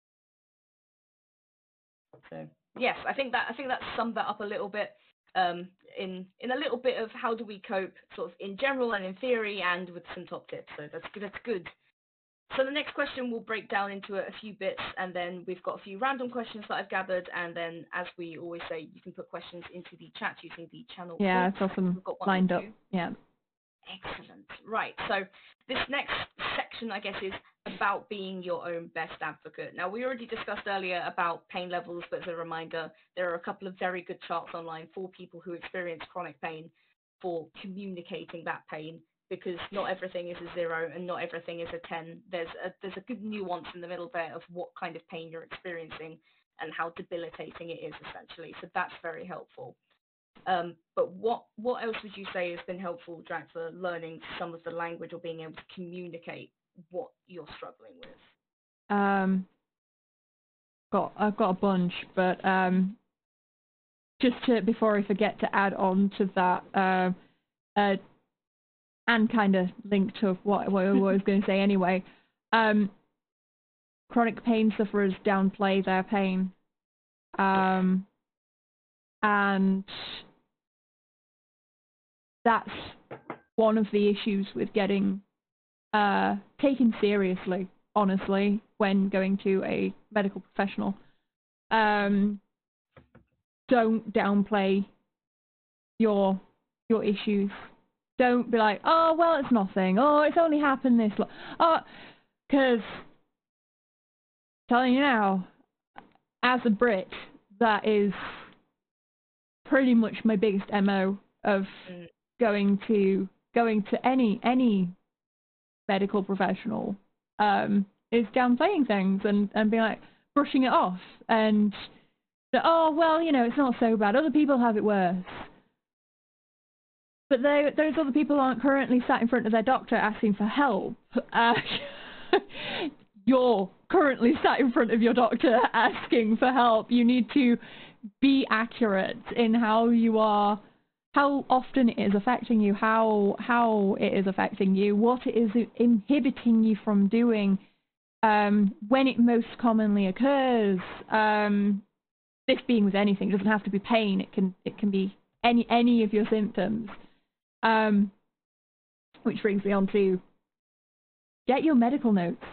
So yes, I think that I think that summed that up a little bit um, in in a little bit of how do we cope, sort of in general and in theory, and with some top tips. So that's good. that's good. So the next question will break down into a, a, few bits, and then we've got a few random questions that I've gathered, and then as we always say, you can put questions into the chat using the channel. Yeah, it's awesome. lined up. Yeah. Excellent. Right. So this next section, I guess, is about being your own best advocate. Now, we already discussed earlier about pain levels, but as a reminder, there are a couple of very good charts online for people who experience chronic pain for communicating that pain because not everything is a zero and not everything is a 10. There's a, there's a good nuance in the middle there of what kind of pain you're experiencing and how debilitating it is essentially. So that's very helpful. Um, but what what else would you say has been helpful, Drac, for learning some of the language or being able to communicate what you're struggling with? Um, got I've got a bunch, but um, just to before I forget to add on to that, uh, uh, and kind of linked to what, what I was going to say anyway. Um, chronic pain sufferers downplay their pain. Um, and that's one of the issues with getting uh, taken seriously, honestly, when going to a medical professional. Um, don't downplay your your issues. Don't be like, oh well, it's nothing. Oh, it's only happened this long. Oh, because telling you now, as a Brit, that is pretty much my biggest mo of mm. going to going to any any medical professional um, is downplaying things and and being like brushing it off. And oh well you know it's not so bad. Other people have it worse. But they, those other people aren't currently sat in front of their doctor asking for help. Uh, you're currently sat in front of your doctor asking for help. You need to be accurate in how you are how often it is affecting you, how how it is affecting you, what it is inhibiting you from doing, um, when it most commonly occurs. Um, this being with anything, it doesn't have to be pain. It can it can be any any of your symptoms. Um, which brings me on to get your medical notes.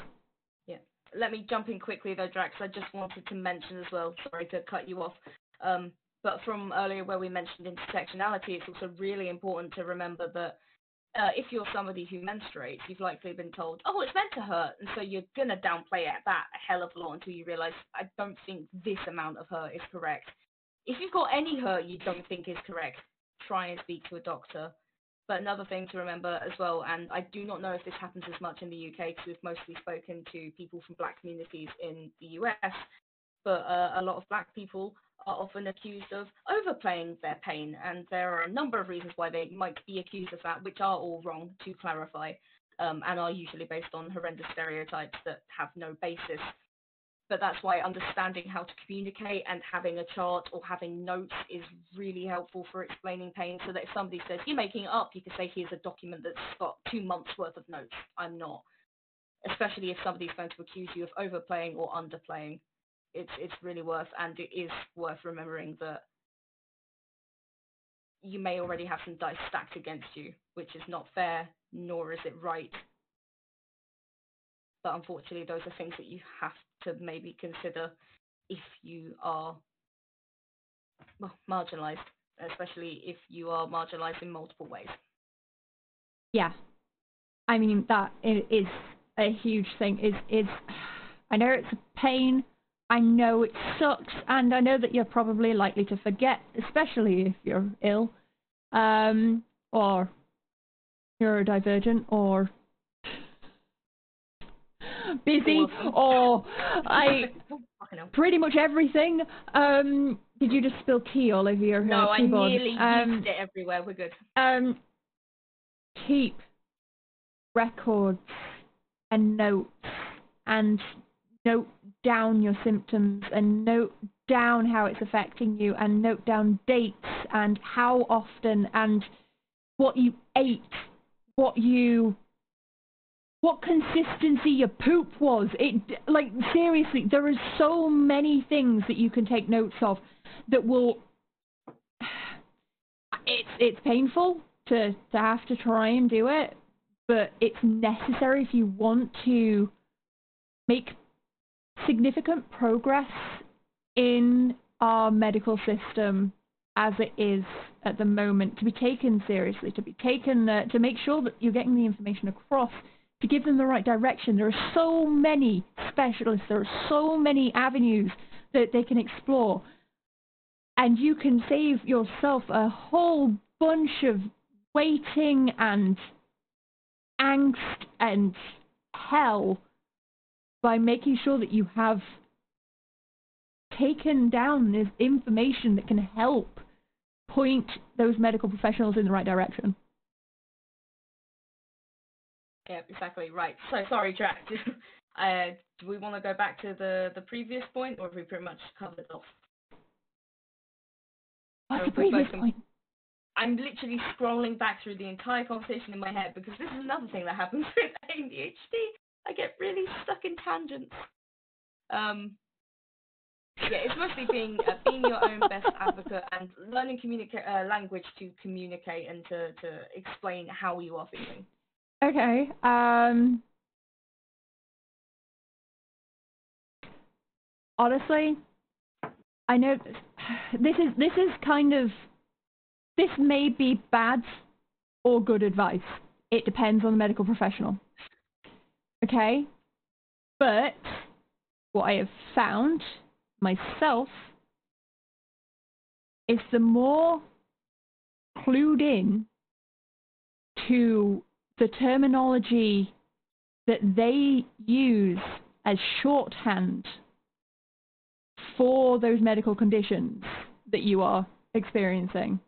Yeah. Let me jump in quickly though, Drax. I just wanted to mention as well. Sorry to cut you off. Um, but from earlier where we mentioned intersectionality, it's also really important to remember that uh, if you're somebody who menstruates, you've likely been told, oh, it's meant to hurt. And so you're going to downplay it that a hell of a lot until you realize, I don't think this amount of hurt is correct. If you've got any hurt you don't think is correct, try and speak to a doctor. But another thing to remember as well, and I do not know if this happens as much in the UK because we've mostly spoken to people from black communities in the US, but uh, a lot of black people are often accused of overplaying their pain, and there are a number of reasons why they might be accused of that, which are all wrong, to clarify, um, and are usually based on horrendous stereotypes that have no basis. But that's why understanding how to communicate and having a chart or having notes is really helpful for explaining pain. So that if somebody says, You're making it up, you can say, Here's a document that's got two months worth of notes. I'm not. Especially if somebody's going to accuse you of overplaying or underplaying it's it's really worth and it is worth remembering that you may already have some dice stacked against you, which is not fair, nor is it right. But unfortunately, those are things that you have to maybe consider if you are well, marginalized, especially if you are marginalized in multiple ways. Yeah, I mean that is a huge thing. Is is I know it's a pain. I know it sucks, and I know that you're probably likely to forget, especially if you're ill, um, or neurodivergent, or busy, or I pretty much everything. Um, did you just spill tea all over your no, keyboard? No, I nearly um, used it everywhere. We're good. Um, keep records and notes and note down your symptoms and note down how it's affecting you and note down dates and how often and what you ate, what you what consistency your poop was. It like seriously, there are so many things that you can take notes of that will it's it's painful to to have to try and do it, but it's necessary if you want to make significant progress in our medical system as it is at the moment to be taken seriously, to be taken, uh, to make sure that you're getting the information across, to give them the right direction. There are so many specialists, there are so many avenues that they can explore. And you can save yourself a whole bunch of waiting and angst and hell by making sure that you have taken down this information that can help point those medical professionals in the right direction. Yeah, exactly right. So sorry, Jack. uh, do we want to go back to the the previous point, or have we pretty much covered it off? What's the previous point? I'm literally scrolling back through the entire conversation in my head because this is another thing that happens with ADHD. I get really stuck in tangents. Um, yeah, it's mostly being uh, being your own best advocate and learning uh, language to communicate and to to explain how you are feeling. Okay. Um. Honestly, I know this is this is kind of this may be bad or good advice. It depends on the medical professional. Okay? But what I have found myself is the more clued in to the terminology that they use as shorthand for those medical conditions that you are experiencing,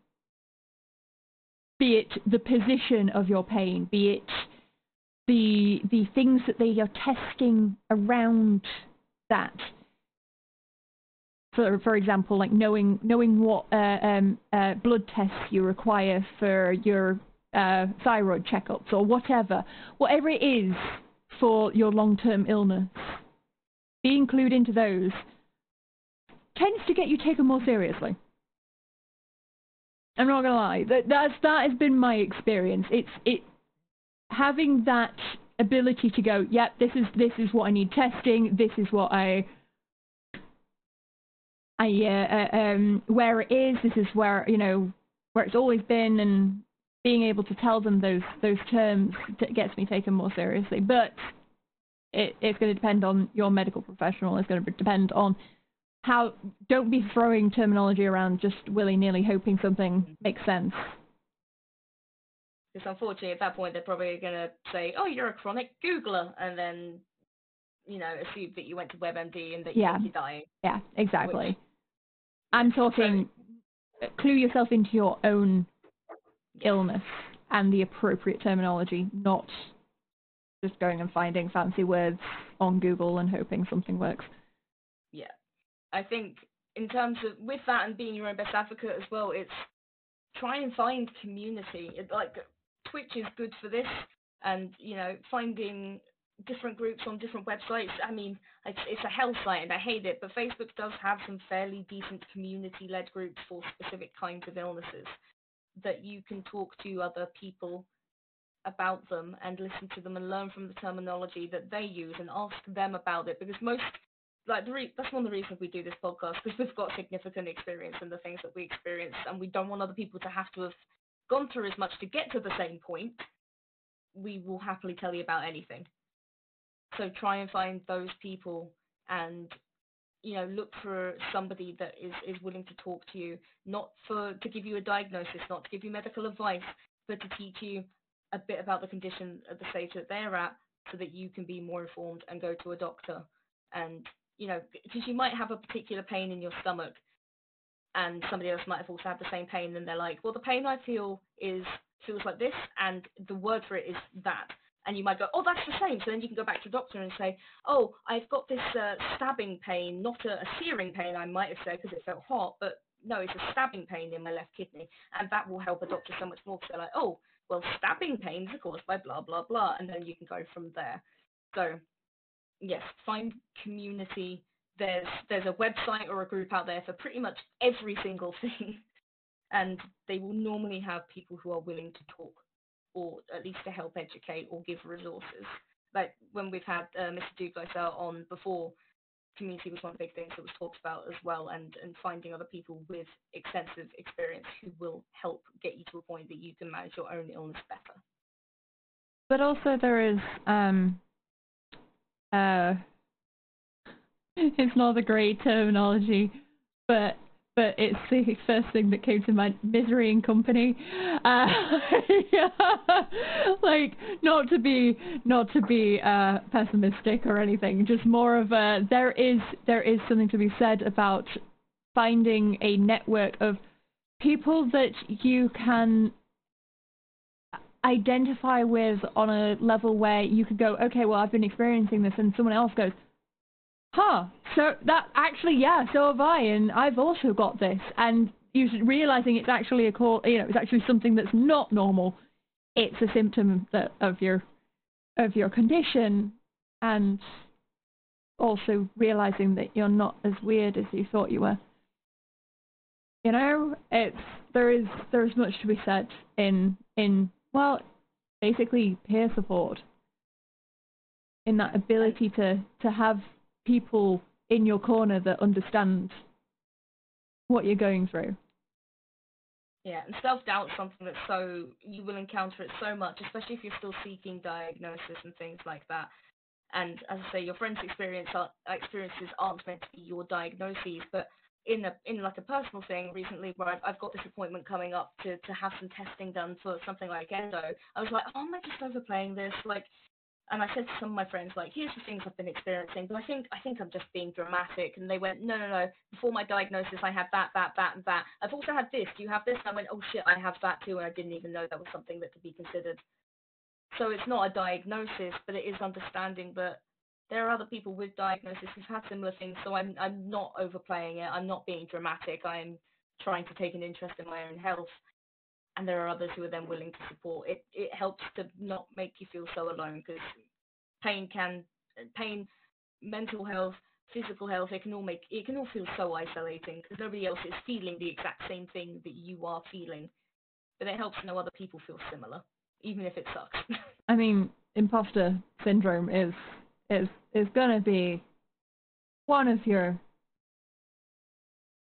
be it the position of your pain, be it the the things that they are testing around that. For for example, like knowing knowing what uh, um, uh, blood tests you require for your uh, thyroid checkups or whatever, whatever it is for your long-term illness, being clued into those tends to get you taken more seriously. I'm not gonna lie. That that's that has been my experience. It's it having that ability to go, yep, this is this is what I need testing. This is what I I uh, uh, um where it is. This is where you know where it's always been, and being able to tell them those those terms gets me taken more seriously. But it, it's going to depend on your medical professional. It's going to depend on how. Don't be throwing terminology around just willy nilly, hoping something makes sense. Because unfortunately, at that point, they're probably going to say, "Oh, you're a chronic Googler," and then, you know, assume that you went to WebMD and that yeah. you're dying. Yeah, exactly. Which, I'm talking. So, clue yourself into your own illness and the appropriate terminology, not just going and finding fancy words on Google and hoping something works. Yeah. I think in terms of with that and being your own best advocate as well, it's try and find community. It, like Twitch is good for this, and you know finding different groups on different websites. I mean, it's, it's a hell site and I hate it, but Facebook does have some fairly decent community-led groups for specific kinds of illnesses that you can talk to other people about them and listen to them and learn from the terminology that they use and ask them about it because most like re- that's one of the reasons we do this podcast because we've got significant experience in the things that we experience, and we don't want other people to have to have gone through as much to get to the same point. We will happily tell you about anything. So try and find those people and you know look for somebody that is is willing to talk to you not for to give you a diagnosis not to give you medical advice but to teach you a bit about the condition at the stage that they're at so that you can be more informed and go to a doctor and you know, because you might have a particular pain in your stomach and somebody else might have also had the same pain and they're like, well, the pain I feel is feels like this and the word for it is that. And you might go, oh, that's the same. So then you can go back to the doctor and say, oh, I've got this uh, stabbing pain, not a, a searing pain, I might have said because it felt hot, but no, it's a stabbing pain in my left kidney. And that will help a doctor so much more because they're like, oh, well, stabbing pains are caused by blah, blah, blah. And then you can go from there. So yes, find community. There's there's a website or a group out there for pretty much every single thing, and they will normally have people who are willing to talk, or at least to help educate or give resources. Like when we've had uh, Mr. Douglas on before, community was one of the big things that was talked about as well, and and finding other people with extensive experience who will help get you to a point that you can manage your own illness better. But also there is um, uh, it's not a great terminology, but but it's the first thing that came to mind. Misery and company, uh, yeah. like not to be not to be uh, pessimistic or anything, just more of a there is there is something to be said about finding a network of people that you can identify with on a level where you could go, okay, well, I've been experiencing this, and someone else goes, huh, so that actually, yeah, so have I, and I've also got this, and you realizing it's actually a call, you know, it's actually something that's not normal. It's a symptom that, of your of your condition, and also realizing that you're not as weird as you thought you were. You know, it's there is there is much to be said in in well, basically peer support. In that ability to, to have people in your corner that understand what you're going through. Yeah, and self doubt is something that's so you will encounter it so much, especially if you're still seeking diagnosis and things like that. And as I say, your friends' experience are, experiences aren't meant to be your diagnoses, but in a in like a personal thing recently where I've, I've got this appointment coming up to to have some testing done for something like endo. I was like, oh, am I just overplaying this? Like, and I said to some of my friends, like, here's the things I've been experiencing, but I think I think I'm just being dramatic. And they went, no, no, no. Before my diagnosis, I had that, that, that, and that. I've also had this. Do you have this? And I went, oh shit, I have that too, and I didn't even know that was something that could be considered. So it's not a diagnosis, but it is understanding that there are other people with diagnosis who've had similar things, so I'm I'm not overplaying it. I'm not being dramatic. I'm trying to take an interest in my own health, and there are others who are then willing to support. It it helps to not make you feel so alone because pain can pain, mental health, physical health. It can all make it can all feel so isolating because nobody else is feeling the exact same thing that you are feeling. But it helps to know other people feel similar, even if it sucks. I mean, imposter syndrome is is is to be one of your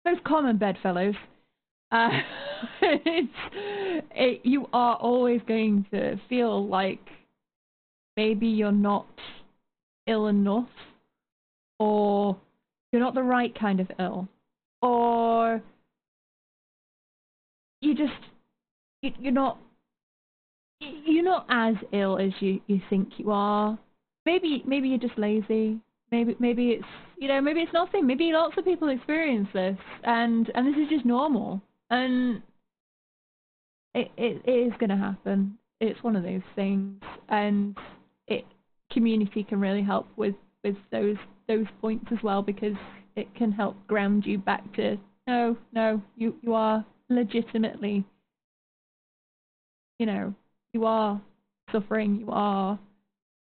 most common bedfellows. Uh, it's, it, you are always going to feel like maybe you're not ill enough, or you're not the right kind of ill, or you just you, you're not you're not as ill as you, you think you are maybe maybe you're just lazy. Maybe maybe it's you know maybe it's nothing. Maybe lots of people experience this, and and this is just normal. And it it, it is going to happen. It's one of those things, and it community can really help with with those those points as well because it can help ground you back to no no you you are legitimately you know you are suffering you are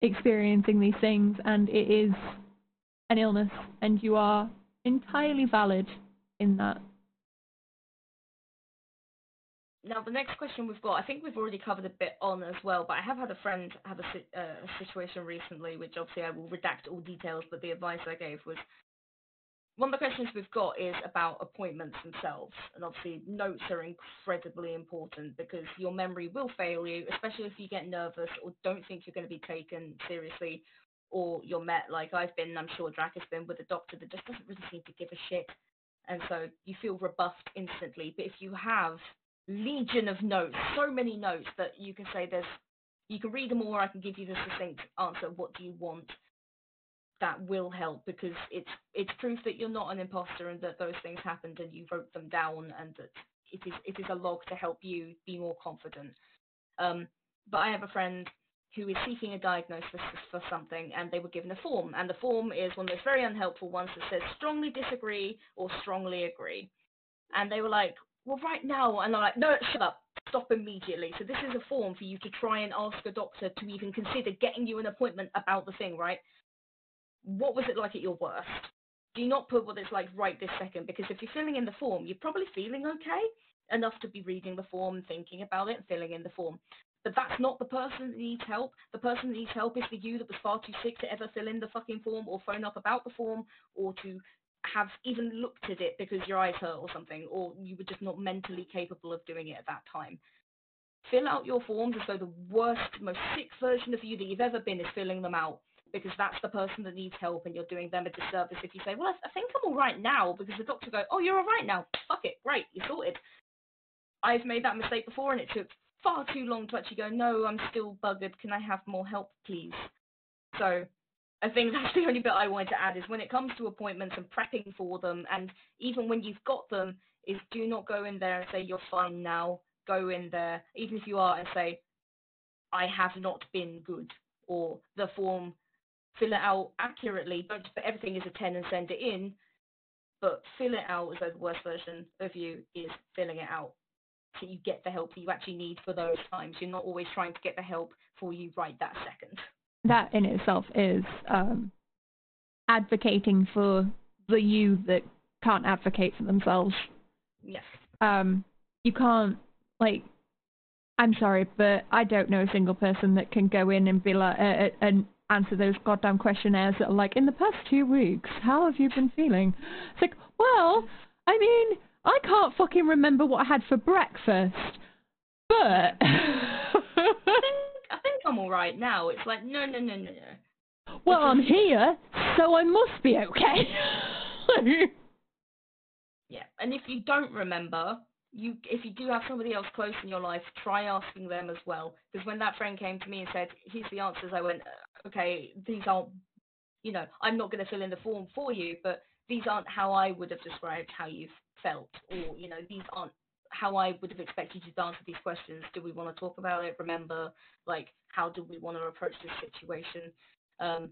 experiencing these things and it is an illness and you are entirely valid in that. Now the next question we've got, I think we've already covered a bit on as well, but I have had a friend have a, uh, a situation recently, which obviously I will redact all details, but the advice I gave was one of the questions we've got is about appointments themselves, and obviously notes are incredibly important because your memory will fail you, especially if you get nervous or don't think you're going to be taken seriously, or you're met like I've been, I'm sure Drac has been, with a doctor that just doesn't really seem to give a shit, and so you feel rebuffed instantly. But if you have legion of notes, so many notes that you can say there's, you can read them all, I can give you the succinct answer. What do you want? that will help because it's it's proof that you're not an imposter and that those things happened and you wrote them down and that it is it is a log to help you be more confident. Um, but I have a friend who is seeking a diagnosis for something and they were given a form and the form is one of those very unhelpful ones that says strongly disagree or strongly agree. And they were like, well, right now, and I'm like, no, shut up, stop immediately. So this is a form for you to try and ask a doctor to even consider getting you an appointment about the thing, right? what was it like at your worst? Do not put what it's like right this second, because if you're filling in the form, you're probably feeling okay enough to be reading the form, thinking about it, filling in the form. But that's not the person that needs help. The person that needs help is the you that was far too sick to ever fill in the fucking form or phone up about the form or to have even looked at it because your eyes hurt or something, or you were just not mentally capable of doing it at that time. Fill out your forms as though the worst, most sick version of you that you've ever been is filling them out because that's the person that needs help and you're doing them a disservice if you say, well, I, think I'm all right now because the doctor go, oh, you're all right now. Fuck it. Great. You're sorted. I've made that mistake before and it took far too long to actually go, no, I'm still buggered. Can I have more help, please? So I think that's the only bit I wanted to add is when it comes to appointments and prepping for them, and even when you've got them, is do not go in there and say you're fine now. Go in there, even if you are, and say, I have not been good, or the form fill it out accurately. Don't put everything as a 10 and send it in, but fill it out as though the worst version of you is filling it out. So you get the help that you actually need for those times. You're not always trying to get the help for you right that second. That in itself is um, advocating for the you that can't advocate for themselves. Yes. Um, you can't like. I'm sorry, but I don't know a single person that can go in and be like, uh, uh, and answer those goddamn questionnaires that are like, in the past two weeks, how have you been feeling? It's like, well, I mean, I can't fucking remember what I had for breakfast, but. I, think, I think I'm alright now. It's like, no, no, no, no, no. Well, I'm here, so I must be okay. yeah, and if you don't remember, you if you do have somebody else close in your life, try asking them as well. Because when that friend came to me and said, "Here's the answers," I went, uh, "Okay, these aren't, you know, I'm not going to fill in the form for you, but these aren't how I would have described how you've felt, or you know, these aren't how I would have expected you to answer these questions. Do we want to talk about it? Remember, like, how do we want to approach this situation?" Um,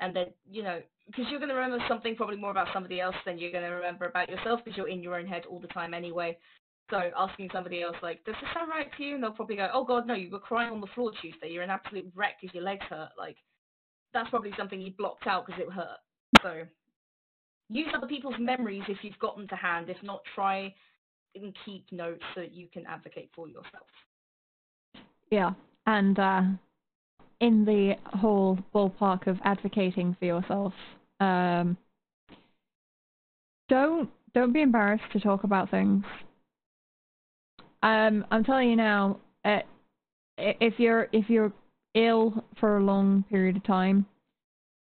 and then you know because you're going to remember something probably more about somebody else than you're going to remember about yourself because you're in your own head all the time anyway so asking somebody else like does this sound right to you and they'll probably go oh god no you were crying on the floor tuesday you're an absolute wreck because your legs hurt like that's probably something you blocked out because it hurt so use other people's memories if you've got them to hand if not try and keep notes so that you can advocate for yourself yeah and uh in the whole ballpark of advocating for yourself, um, don't don't be embarrassed to talk about things. Um, I'm telling you now, uh, if you're if you're ill for a long period of time,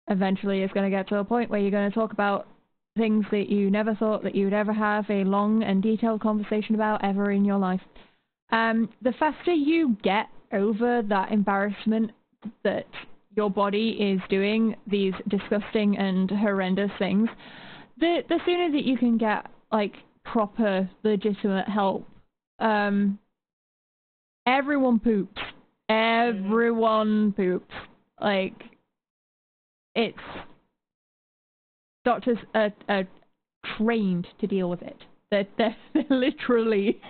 eventually it's going to get to a point where you're going to talk about things that you never thought that you would ever have a long and detailed conversation about ever in your life. Um, the faster you get over that embarrassment that your body is doing these disgusting and horrendous things, the the sooner that you can get like proper legitimate help. Um, everyone poops. Everyone poops. Like it's doctors are, are trained to deal with it. They're, they're, they're literally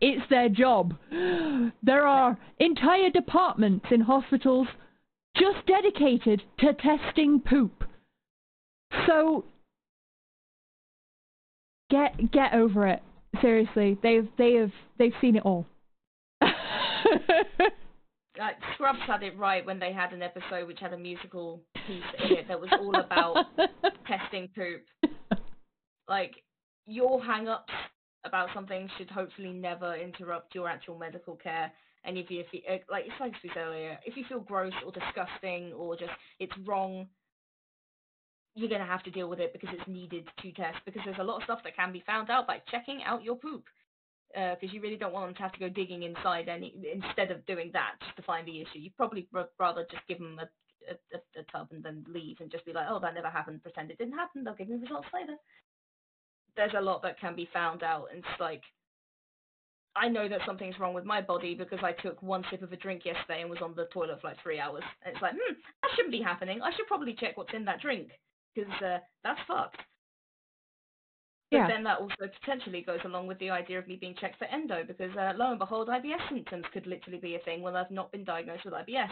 it's their job. There are entire departments in hospitals just dedicated to testing poop. So get get over it. Seriously, they've they have they've seen it all. uh, Scrubs had it right when they had an episode which had a musical piece in it that was all about testing poop. like your hang-ups about something should hopefully never interrupt your actual medical care. And if you, if you uh, like, it's like we said earlier, if you feel gross or disgusting or just it's wrong, you're gonna have to deal with it because it's needed to test. Because there's a lot of stuff that can be found out by checking out your poop. Because uh, you really don't want them to have to go digging inside any instead of doing that just to find the issue. You'd probably rather just give them a a, a, tub and then leave and just be like, oh, that never happened, pretend it didn't happen, they'll give me results later. There's a lot that can be found out, and it's like, I know that something's wrong with my body because I took one sip of a drink yesterday and was on the toilet for like three hours. And it's like, hmm, that shouldn't be happening. I should probably check what's in that drink because uh, that's fucked. But yeah. then that also potentially goes along with the idea of me being checked for endo because uh, lo and behold, IBS symptoms could literally be a thing when I've not been diagnosed with IBS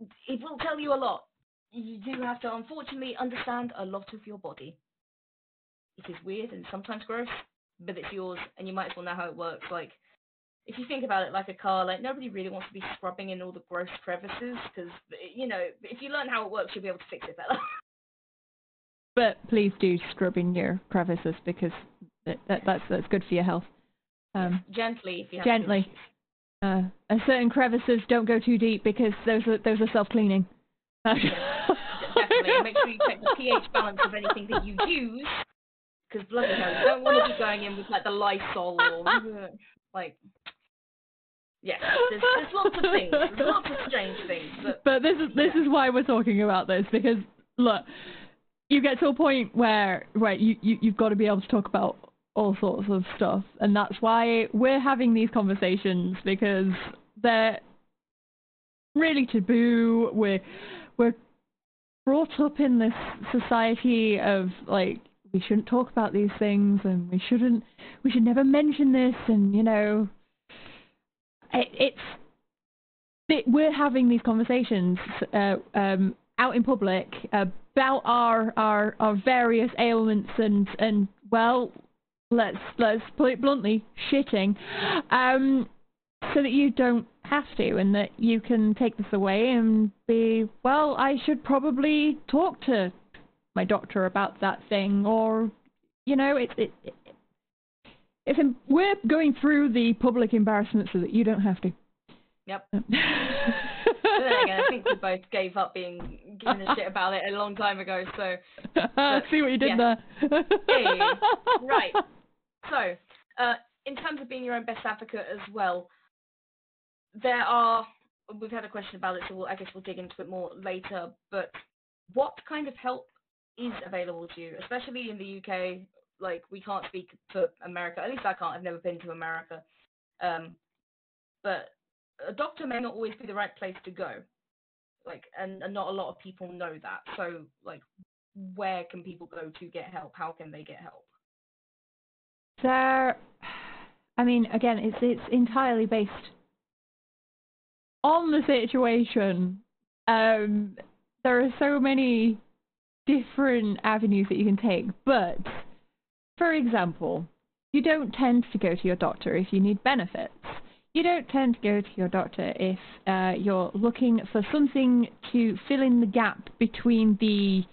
it will tell you a lot. You do have to, unfortunately, understand a lot of your body. It is weird and sometimes gross, but it's yours, and you might as well know how it works. Like, if you think about it like a car, like nobody really wants to be scrubbing in all the gross crevices, because you know, if you learn how it works, you'll be able to fix it better. but please do scrub in your crevices because that, that, that's that's good for your health. Um, gently, if you have gently. Uh, and certain crevices don't go too deep because those are those are self cleaning. definitely. Make sure you check the pH balance of anything that you use, because bloody hell, you don't want to be going in with like the Lysol or like. Yeah, there's, there's lots of things. There's lots of strange things. But, but this is this yeah. is why we're talking about this because look, you get to a point where where you, you you've got to be able to talk about all sorts of stuff. And that's why we're having these conversations because they're really taboo. We're we're brought up in this society of like we shouldn't talk about these things and we shouldn't we should never mention this and you know it, it's it, we're having these conversations uh, um, out in public about our, our our various ailments and and well let's let's put it bluntly, shitting, um, so that you don't have to, and that you can take this away and be, well, I should probably talk to my doctor about that thing, or you know, it, it, it if we're going through the public embarrassment so that you don't have to. Yep. I think we both gave up being giving a shit about it a long time ago. So but, see what you did yeah. there. hey, right. So, uh, in terms of being your own best advocate as well, there are. We've had a question about it, so we'll, I guess we'll dig into it more later. But what kind of help is available to you, especially in the UK? Like, we can't speak for America. At least I can't. I've never been to America. Um, but a doctor may not always be the right place to go. Like, and, and not a lot of people know that. So, like, where can people go to get help? How can they get help? there I mean, again, it's it's entirely based on the situation. Um, there are so many different avenues that you can take, but for example, you don't tend to go to your doctor if you need benefits. You don't tend to go to your doctor if uh, you're looking for something to fill in the gap between the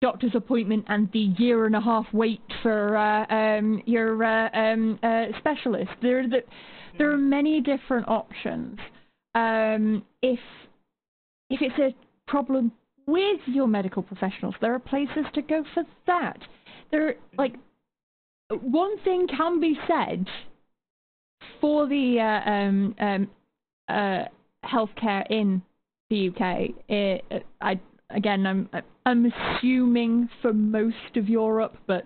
doctor's appointment and the year and a half wait for uh, um, your uh, um, uh, specialist. There, the, there are many different options. Um, if if it's a problem with your medical professionals, there are places to go for that. There, like, one thing can be said for the uh, um, um, uh, healthcare in the UK. It, I again, I'm I'm assuming for most of Europe, but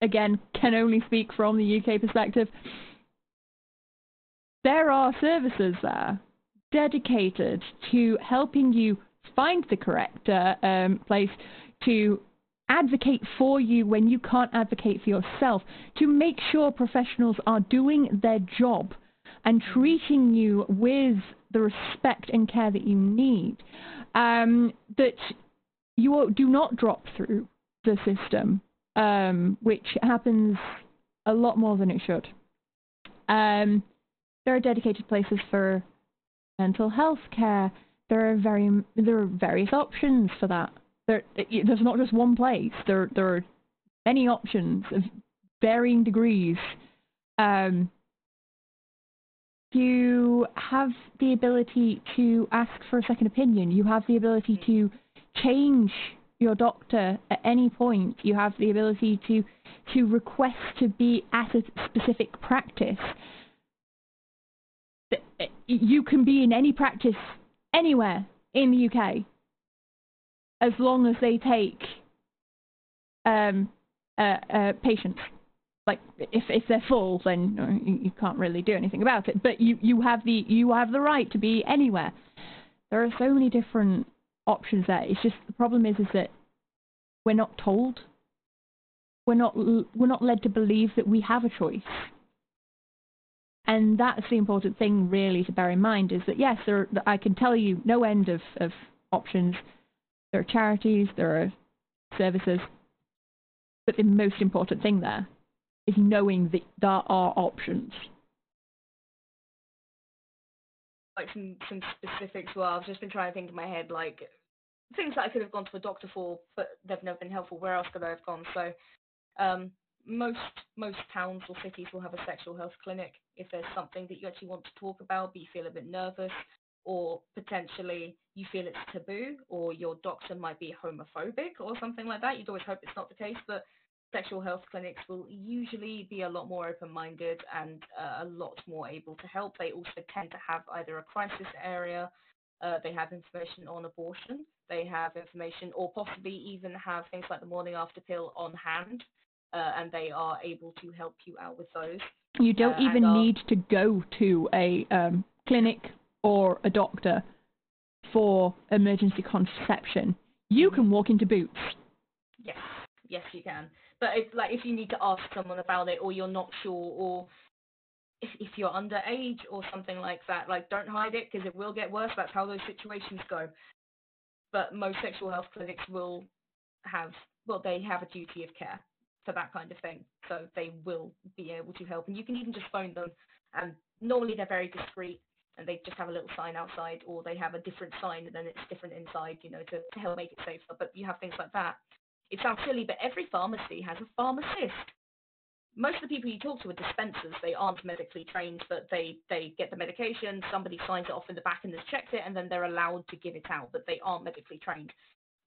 again, can only speak from the UK perspective. There are services there dedicated to helping you find the correct uh, um, place to advocate for you when you can't advocate for yourself, to make sure professionals are doing their job and treating you with the respect and care that you need um, that you do not drop through the system, um, which happens a lot more than it should. Um, there are dedicated places for mental health care. There are very there are various options for that. There, there's not just one place. There there are many options of varying degrees. Um, you have the ability to ask for a second opinion. You have the ability to change your doctor at any point. You have the ability to to request to be at a specific practice. You can be in any practice anywhere in the UK as long as they take um, uh, uh, patients. Like if if they're full, then you, you can't really do anything about it. But you you have the you have the right to be anywhere. There are so many different options there. It's just the problem is is that we're not told. We're not we're not led to believe that we have a choice. And that's the important thing really to bear in mind is that yes, there I can tell you no end of, of options. There are charities, there are services, but the most important thing there is knowing that there are options. Like some some specifics. Well, I've just been trying to think in my head, like things that I could have gone to a doctor for, but they've never been helpful. Where else could I have gone? So, um, most most towns or cities will have a sexual health clinic. If there's something that you actually want to talk about, but you feel a bit nervous, or potentially you feel it's taboo, or your doctor might be homophobic or something like that. You'd always hope it's not the case, but sexual health clinics will usually be a lot more open-minded and uh, a lot more able to help. They also tend to have either a crisis area, uh, they have information on abortion, they have information, or possibly even have things like the morning after pill on hand, uh, and they are able to help you out with those. You don't uh, even need to go to a um, clinic or a doctor for emergency contraception. You mm-hmm. can walk into Boots. Yes, yes, you can. But if, like if you need to ask someone about it, or you're not sure, or if, if you're underage or something like that, like don't hide it because it will get worse. That's how those situations go. But most sexual health clinics will have, well, they have a duty of care for that kind of thing. So they will be able to help. And you can even just phone them. And normally they're very discreet and they just have a little sign outside or they have a different sign and then it's different inside, you know, to, to help make it safer. But you have things like that. It sounds silly, but every pharmacy has a pharmacist. Most of the people you talk to are dispensers. They aren't medically trained, but they, they get the medication, somebody signs it off in the back and just checks it, and then they're allowed to give it out, but they aren't medically trained.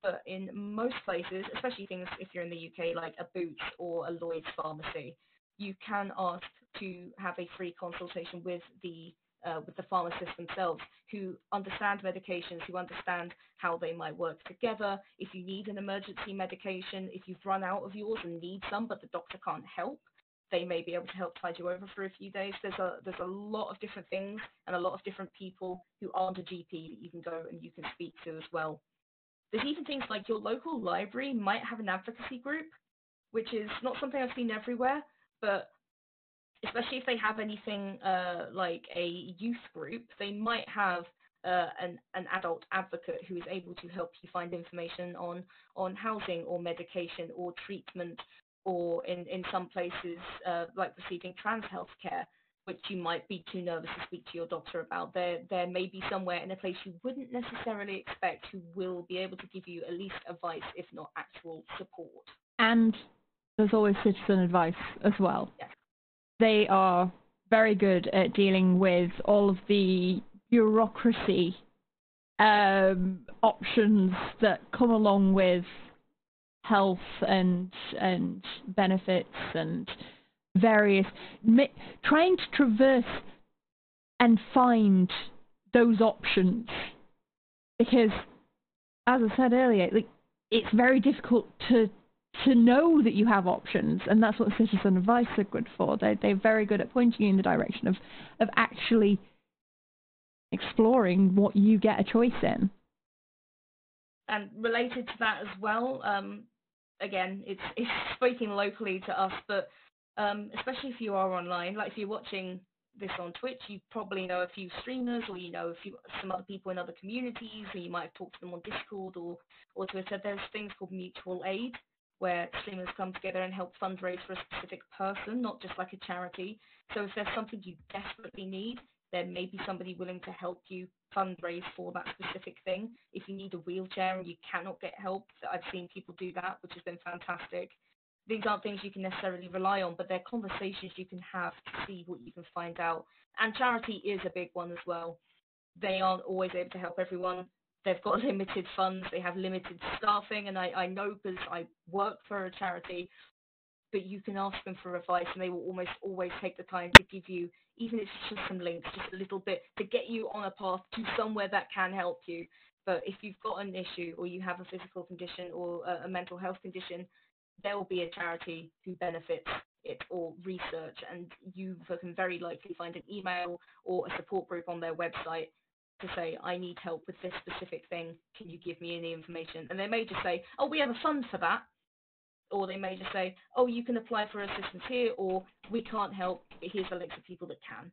But in most places, especially things if you're in the UK, like a Boots or a Lloyd's pharmacy, you can ask to have a free consultation with the uh, with the pharmacists themselves who understand medications, who understand how they might work together. If you need an emergency medication, if you've run out of yours and need some, but the doctor can't help, they may be able to help tide you over for a few days. There's a there's a lot of different things and a lot of different people who aren't a GP that you can go and you can speak to as well. There's even things like your local library might have an advocacy group, which is not something I've seen everywhere, but especially if they have anything uh, like a youth group, they might have uh, an, an adult advocate who is able to help you find information on, on housing or medication or treatment or in, in some places uh, like receiving trans health care which you might be too nervous to speak to your doctor about. There, there may be somewhere in a place you wouldn't necessarily expect who will be able to give you at least advice, if not actual support. And there's always citizen advice as well. Yes. They are very good at dealing with all of the bureaucracy um, options that come along with health and and benefits and various, trying to traverse and find those options. Because, as I said earlier, like, it's very difficult to to know that you have options, and that's what citizen advice are good for. They they're very good at pointing you in the direction of of actually exploring what you get a choice in. And related to that as well, um, again, it's it's speaking locally to us, but um, especially if you are online. Like if you're watching this on Twitch, you probably know a few streamers, or you know a few some other people in other communities, or you might have talked to them on Discord or or Twitter. There's things called mutual aid, where streamers come together and help fundraise for a specific person, not just like a charity. So if there's something you desperately need, there may be somebody willing to help you fundraise for that specific thing. If you need a wheelchair and you cannot get help, I've seen people do that, which has been fantastic. these aren't things you can necessarily rely on, but they're conversations you can have to see what you can find out. And charity is a big one as well. They aren't always able to help everyone. They've got limited funds, they have limited staffing, and I, I know because I work for a charity, but you can ask them for advice and they will almost always take the time to give you, even if it's just some links, just a little bit to get you on a path to somewhere that can help you. But if you've got an issue or you have a physical condition or a, a mental health condition, there will be a charity who benefits it or research, and you can very likely find an email or a support group on their website to say, I need help with this specific thing. Can you give me any information? And they may just say, Oh, we have a fund for that. Or they may just say, Oh, you can apply for assistance here, or we can't help, but here's a list of people that can.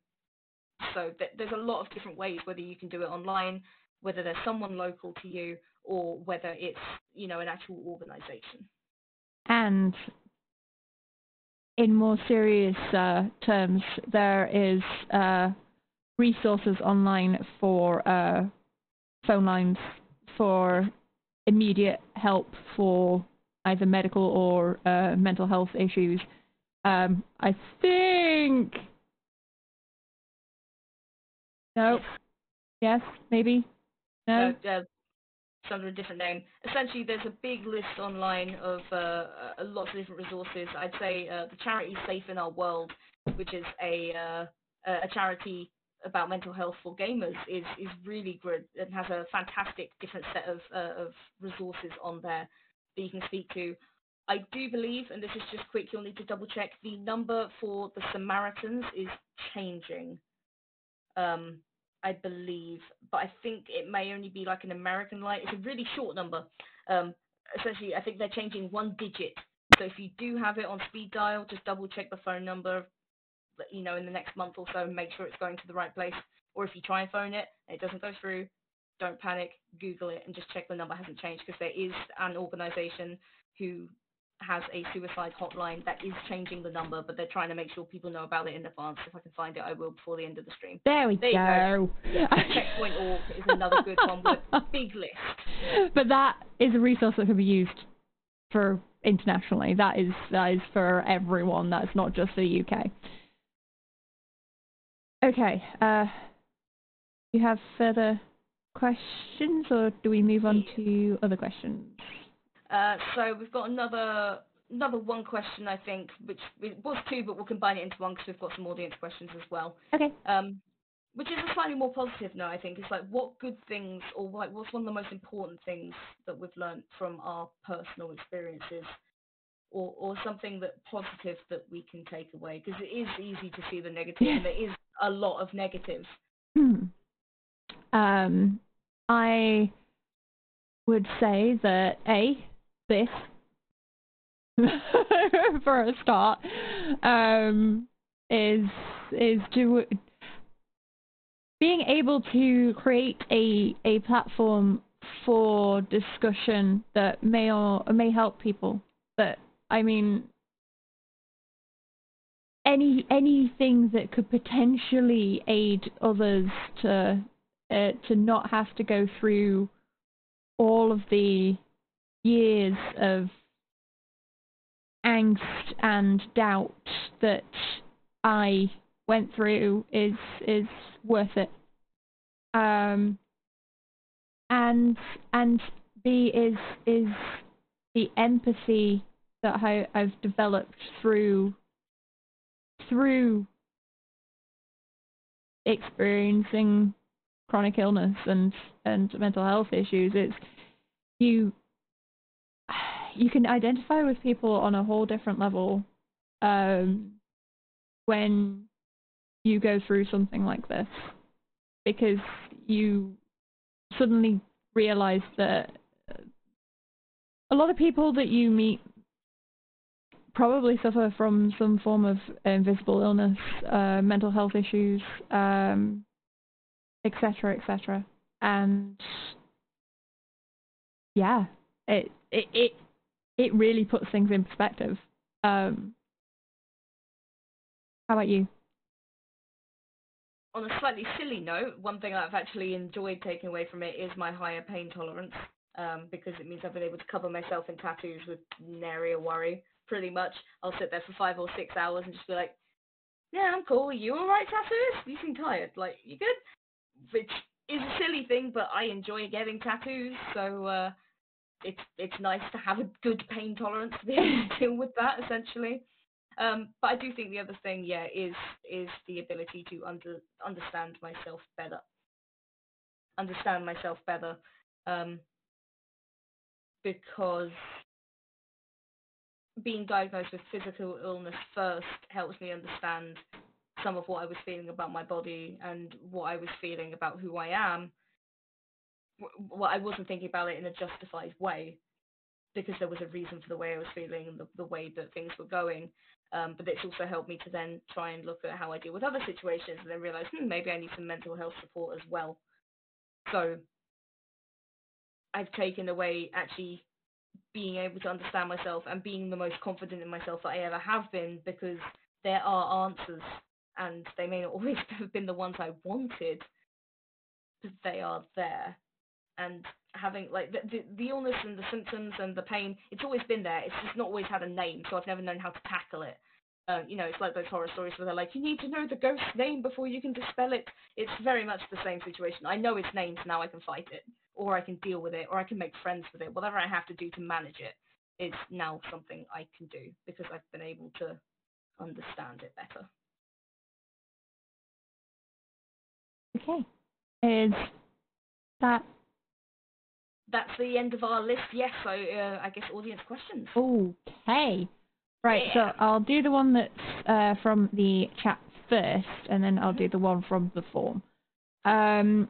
So th- there's a lot of different ways, whether you can do it online, whether there's someone local to you, or whether it's, you know, an actual organization. And in more serious uh, terms, there is uh, resources online for uh, phone lines for immediate help for either medical or uh, mental health issues. Um, I think. No. Yes, maybe. No. Uh, under a different name. Essentially, there's a big list online of uh, uh, lots of different resources. I'd say uh, the charity Safe in Our World, which is a uh, a charity about mental health for gamers, is is really good and has a fantastic different set of uh, of resources on there that you can speak to. I do believe, and this is just quick, you'll need to double check, the number for the Samaritans is changing. Um, I believe, but I think it may only be like an American light. It's a really short number. Um, essentially, I think they're changing one digit. So if you do have it on speed dial, just double check the phone number, you know, in the next month or so, and make sure it's going to the right place. Or if you try and phone it and it doesn't go through, don't panic. Google it and just check the number hasn't changed because there is an organisation who has a suicide hotline that is changing the number, but they're trying to make sure people know about it in advance. If I can find it, I will before the end of the stream. There we there go. go. Checkpoint.org is another good one with a big list. But that is a resource that can be used for internationally. That is that is for everyone. That's not just the UK. Okay. Uh, you have further questions, or do we move on to other questions? Uh, so we've got another another one question, I think, which was two, but we'll combine it into one because we've got some audience questions as well. Okay. Um, which is a slightly more positive note, I think. It's like what good things, or like what's one of the most important things that we've learned from our personal experiences, or or something that positive that we can take away, because it is easy to see the negative, yeah. and there is a lot of negatives. Hmm. Um, I would say that a this for a start um, is is to being able to create a a platform for discussion that may or may help people. That I mean, any anything that could potentially aid others to uh, to not have to go through all of the years of angst and doubt that I went through is is worth it. Um, and and B is is the empathy that I, I've developed through through experiencing chronic illness and and mental health issues. It's you you can identify with people on a whole different level um, when you go through something like this because you suddenly realize that a lot of people that you meet probably suffer from some form of invisible illness, uh, mental health issues, um, etc., etc. And yeah, it it it it really puts things in perspective. Um, how about you? On a slightly silly note, one thing I've actually enjoyed taking away from it is my higher pain tolerance, um, because it means I've been able to cover myself in tattoos with nary a worry. Pretty much. I'll sit there for five or six hours and just be like, yeah, I'm cool. You alright, tattoos? You seem tired. Like, you good? Which is a silly thing, but I enjoy getting tattoos, so uh, it's it's nice to have a good pain tolerance to be able to deal with that, essentially. Um, but I do think the other thing, yeah, is is the ability to under understand myself better. Understand myself better, um, because being diagnosed with physical illness first helps me understand some of what I was feeling about my body and what I was feeling about who I am. Well, I wasn't thinking about it in a justified way because there was a reason for the way I was feeling and the, the way that things were going. Um, but it's also helped me to then try and look at how I deal with other situations and then realize, hmm, maybe I need some mental health support as well. So I've taken away actually being able to understand myself and being the most confident in myself that I ever have been because there are answers and they may not always have been the ones I wanted, but they are there. And having like the, the, the illness and the symptoms and the pain, it's always been there. It's just not always had a name, so I've never known how to tackle it. Uh, you know, it's like those horror stories where they're like, you need to know the ghost's name before you can dispel it. It's very much the same situation. I know its name, so now I can fight it, or I can deal with it, or I can make friends with it. Whatever I have to do to manage it is now something I can do because I've been able to understand it better. Okay. Is that that's the end of our list. Yes, so uh, I guess audience questions. Okay. Right, yeah. so I'll do the one that's uh, from the chat first, and then I'll do mm-hmm. the one from the form. Um,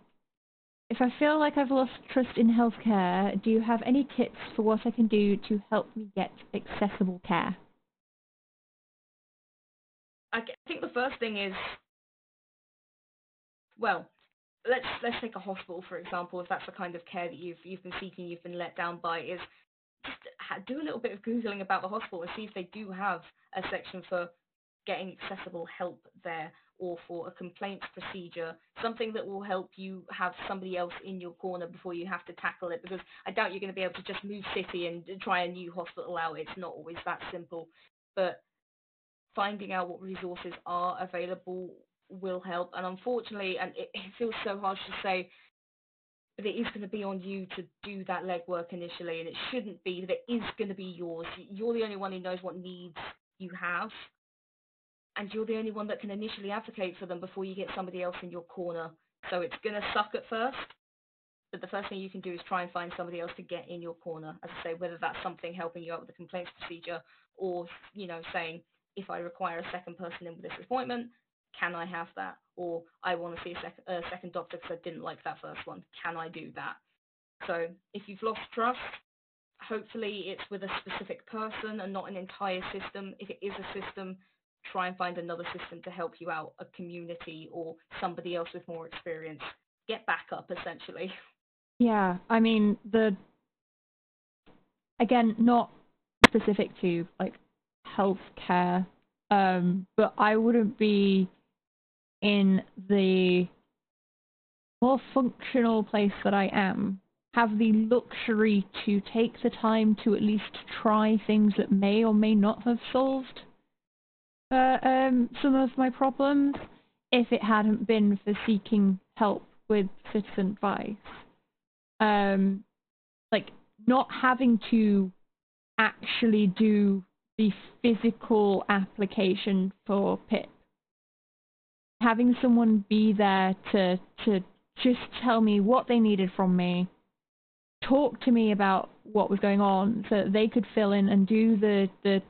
if I feel like I've lost trust in healthcare, do you have any tips for what I can do to help me get accessible care? I think the first thing is, well, let's let's take a hospital for example. If that's the kind of care that you've you've been seeking, you've been let down by, is just do a little bit of googling about the hospital and see if they do have a section for getting accessible help there or for a complaints procedure, something that will help you have somebody else in your corner before you have to tackle it. Because I doubt you're going to be able to just move city and try a new hospital out. It's not always that simple. But finding out what resources are available will help. And unfortunately, and it, it feels so harsh to say, but it is going to be on you to do that legwork initially, and it shouldn't be that it is going to be yours. You're the only one who knows what needs you have, and you're the only one that can initially advocate for them before you get somebody else in your corner. So it's going to suck at first, but the first thing you can do is try and find somebody else to get in your corner. As I say, whether that's something helping you out with the complaints procedure, or you know, saying if I require a second person in with this appointment, can I have that? Or I want to see a, sec- a second doctor because I didn't like that first one. Can I do that? So if you've lost trust, hopefully it's with a specific person and not an entire system. If it is a system, try and find another system to help you out, a community or somebody else with more experience. Get back up, essentially. Yeah, I mean, the again, not specific to like healthcare, um, but I wouldn't be in the more functional place that I am have the luxury to take the time to at least try things that may or may not have solved uh, um, some of my problems if it hadn't been for seeking help with citizen advice. Um, like not having to actually do the physical application for PIP having someone be there to to just tell me what they needed from me, talk to me about what was going on, so they could fill in and do the the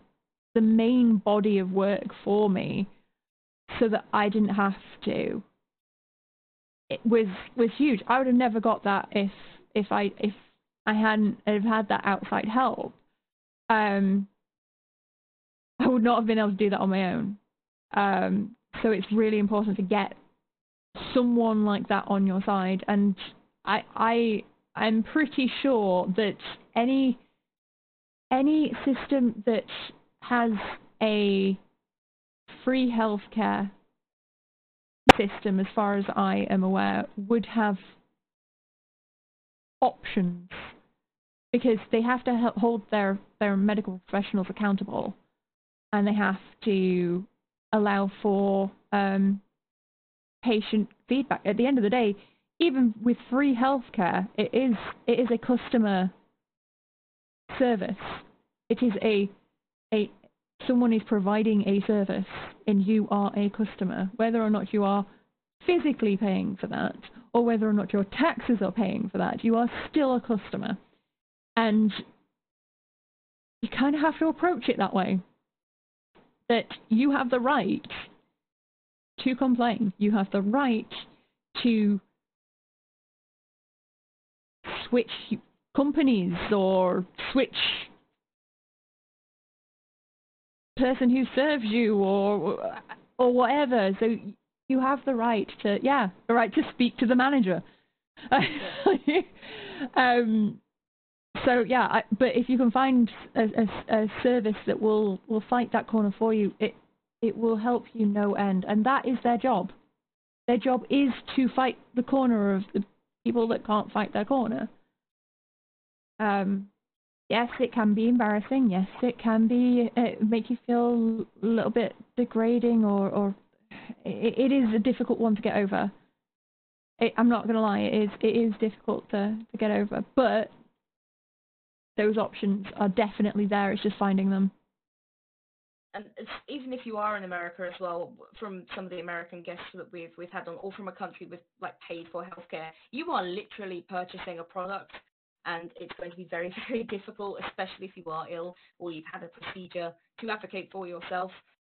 the main body of work for me, so that I didn't have to. It was was huge. I would have never got that if if I if I hadn't have had that outside help. Um, I would not have been able to do that on my own. Um, so it's really important to get someone like that on your side. And I I I'm pretty sure that any any system that has a free healthcare system, as far as I am aware, would have options because they have to hold their their medical professionals accountable, and they have to allow for um, patient feedback. At the end of the day, even with free healthcare, it is it is a customer service. It is a a someone is providing a service and you are a customer, whether or not you are physically paying for that or whether or not your taxes are paying for that, you are still a customer. And you kind of have to approach it that way. That you have the right to complain. You have the right to switch companies or switch person who serves you or or whatever. So you have the right to yeah, the right to speak to the manager. um, so yeah, I, but if you can find a, a, a, service that will will fight that corner for you, it it will help you no end, and that is their job. Their job is to fight the corner of the people that can't fight their corner. Um, yes, it can be embarrassing. Yes, it can be uh, make you feel a little bit degrading, or or it, it is a difficult one to get over. It, I'm not gonna lie, it is it is difficult to to get over, but those options are definitely there. It's just finding them. And even if you are in America as well, from some of the American guests that we've we've had on, or from a country with like paid for healthcare, you are literally purchasing a product and it's going to be very, very difficult, especially if you are ill or you've had a procedure to advocate for yourself.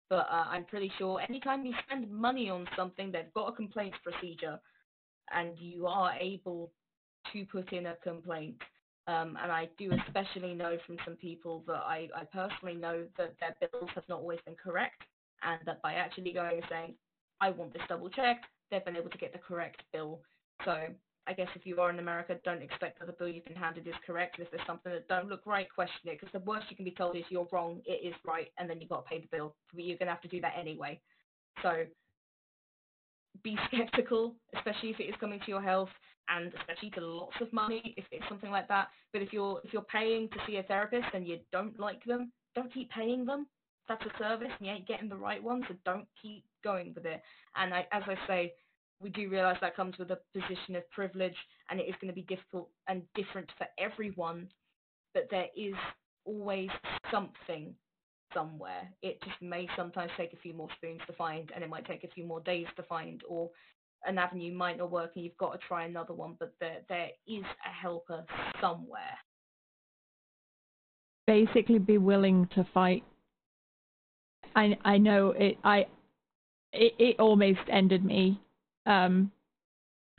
But uh, I'm pretty sure anytime you spend money on something, they've got a complaints procedure, and you are able to put in a complaint. Um, and I do especially know from some people that I, I personally know that their bills have not always been correct, and that by actually going and saying, I want this double checked, they've been able to get the correct bill. So I guess if you are in America, don't expect that the bill you've been handed is correct. If there's something that don't look right, question it. Because the worst you can be told is you're wrong, it is right, and then you've got to pay the bill. But you're going to have to do that anyway. So be skeptical, especially if it is coming to your health, and especially to lots of money if it's something like that. But if you're if you're paying to see a therapist and you don't like them, don't keep paying them. That's a service, and you ain't getting the right one, so don't keep going with it. And I, as I say, we do realize that comes with a position of privilege and it is going to be difficult and different for everyone, but there is always something somewhere. It just may sometimes take a few more spoons to find and it might take a few more days to find or an avenue might not work and you've got to try another one, but there there is a helper somewhere. Basically be willing to fight. I I know it I it, it almost ended me um,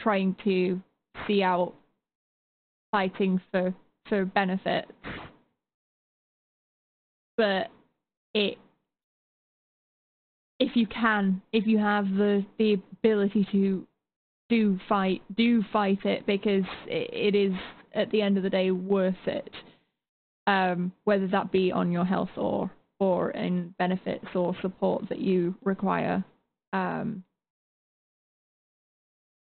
trying to see out fighting for for benefits, but it if you can, if you have the the ability to do fight, do fight it because it, it is at the end of the day worth it. Um, whether that be on your health or or in benefits or support that you require. Um,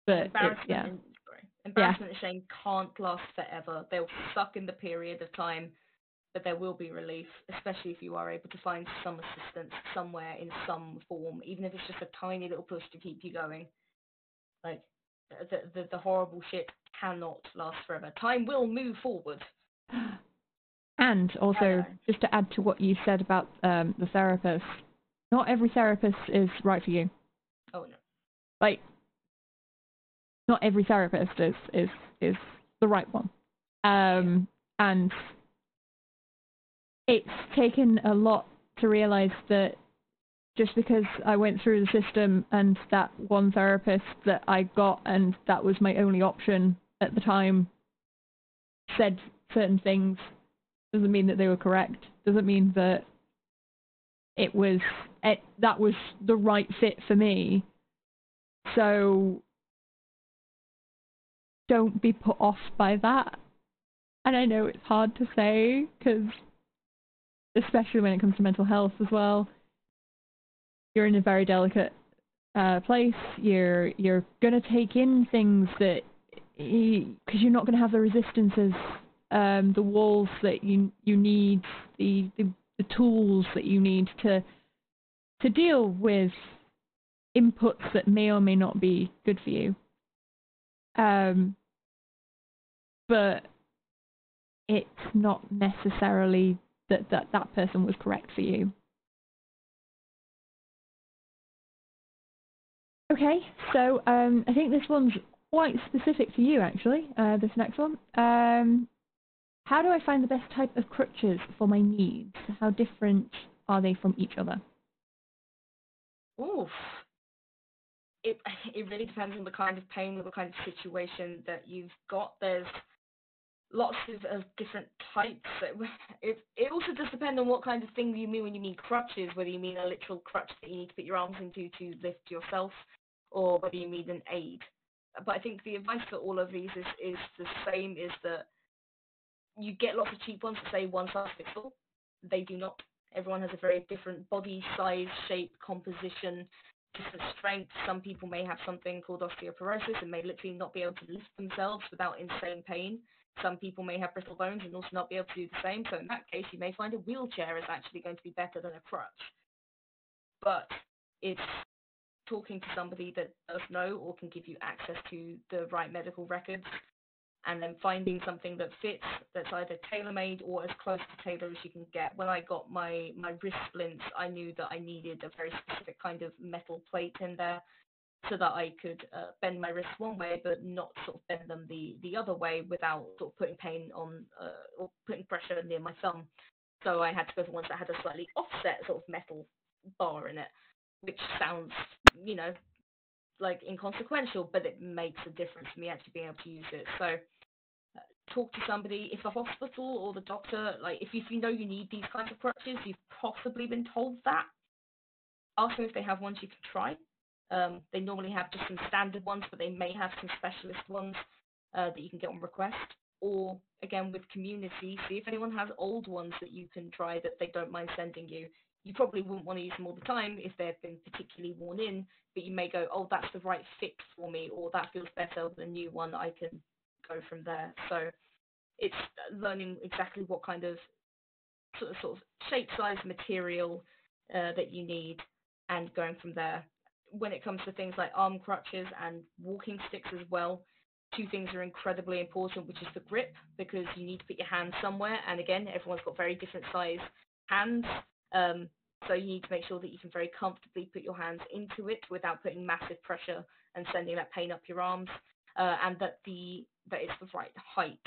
but embarrassment, yeah. and, sorry, embarrassment yeah. and shame can't last forever. They'll suck in the period of time, but there will be relief, especially if you are able to find some assistance somewhere in some form, even if it's just a tiny little push to keep you going. Like the the, the horrible shit cannot last forever. Time will move forward. And also, just to add to what you said about um, the therapist, not every therapist is right for you. Oh no. Like not every therapist is is is the right one, um, and it's taken a lot to realize that just because I went through the system and that one therapist that I got and that was my only option at the time said certain things doesn't mean that they were correct. Doesn't mean that it was it, that was the right fit for me. So don't be put off by that. And I know it's hard to say because, especially when it comes to mental health as well, you're in a very delicate uh, place. You're you're gonna take in things that because you're not gonna have the resistances um, the walls that you you need, the, the the tools that you need to to deal with inputs that may or may not be good for you. Um, but it's not necessarily that, that that person was correct for you. Okay, so um, I think this one's quite specific to you actually, uh, this next one. Um, how do I find the best type of crutches for my needs? How different are they from each other? Oof. It, it really depends on the kind of pain or the kind of situation that you've got. There's lots of, of different types. It, it also does depend on what kind of thing you mean when you mean crutches, whether you mean a literal crutch that you need to put your arms into to lift yourself, or whether you mean an aid. But I think the advice for all of these is, is the same, is that you get lots of cheap ones that say one size fits all. They do not. Everyone has a very different body size, shape, composition, different strength. Some people may have something called osteoporosis and may literally not be able to lift themselves without insane pain. Some people may have brittle bones and also not be able to do the same. So in that case, you may find a wheelchair is actually going to be better than a crutch. But it's talking to somebody that does know or can give you access to the right medical records and then finding something that fits that's either tailor-made or as close to tailor as you can get. When I got my, my wrist splints, I knew that I needed a very specific kind of metal plate in there so that I could uh, bend my wrists one way but not sort of bend them the, the other way without sort of putting pain on uh, or putting pressure near my thumb. So I had to go for ones that had a slightly offset sort of metal bar in it, which sounds, you know, like inconsequential, but it makes a difference for me actually being able to use it. So talk to somebody. If the hospital or the doctor, like if you, if you know you need these kinds of crutches, you've possibly been told that. Ask them if they have ones you can try. Um, they normally have just some standard ones, but they may have some specialist ones uh, that you can get on request. Or again, with community, see if anyone has old ones that you can try that they don't mind sending you. You probably wouldn't want to use them all the time if they've been particularly worn in, but you may go, oh, that's the right fit for me, or that feels better than a new one. I can go from there. So it's learning exactly what kind of sort of, sort of shape, size, material uh, that you need, and going from there. When it comes to things like arm crutches and walking sticks as well, two things are incredibly important, which is the grip, because you need to put your hand somewhere. And again, everyone's got very different size hands. Um, so you need to make sure that you can very comfortably put your hands into it without putting massive pressure and sending that pain up your arms, uh, and that the that it's the right height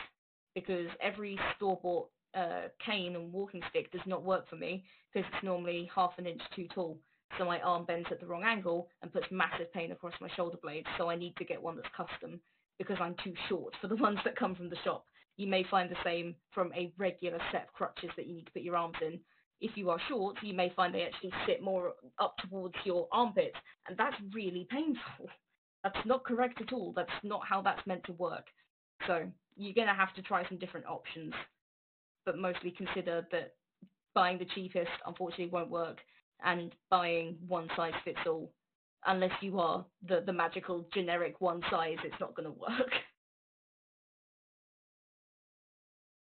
because every store-bought uh, cane and walking stick does not work for me because it's normally half an inch too tall. So my arm bends at the wrong angle and puts massive pain across my shoulder blades. So I need to get one that's custom because I'm too short for the ones that come from the shop. You may find the same from a regular set of crutches that you need to put your arms in. If you are short, you may find they actually sit more up towards your armpits, and that's really painful. That's not correct at all. That's not how that's meant to work. So you're going to have to try some different options, but mostly consider that buying the cheapest unfortunately won't work, and buying one size fits all, unless you are the, the magical generic one size, it's not going to work.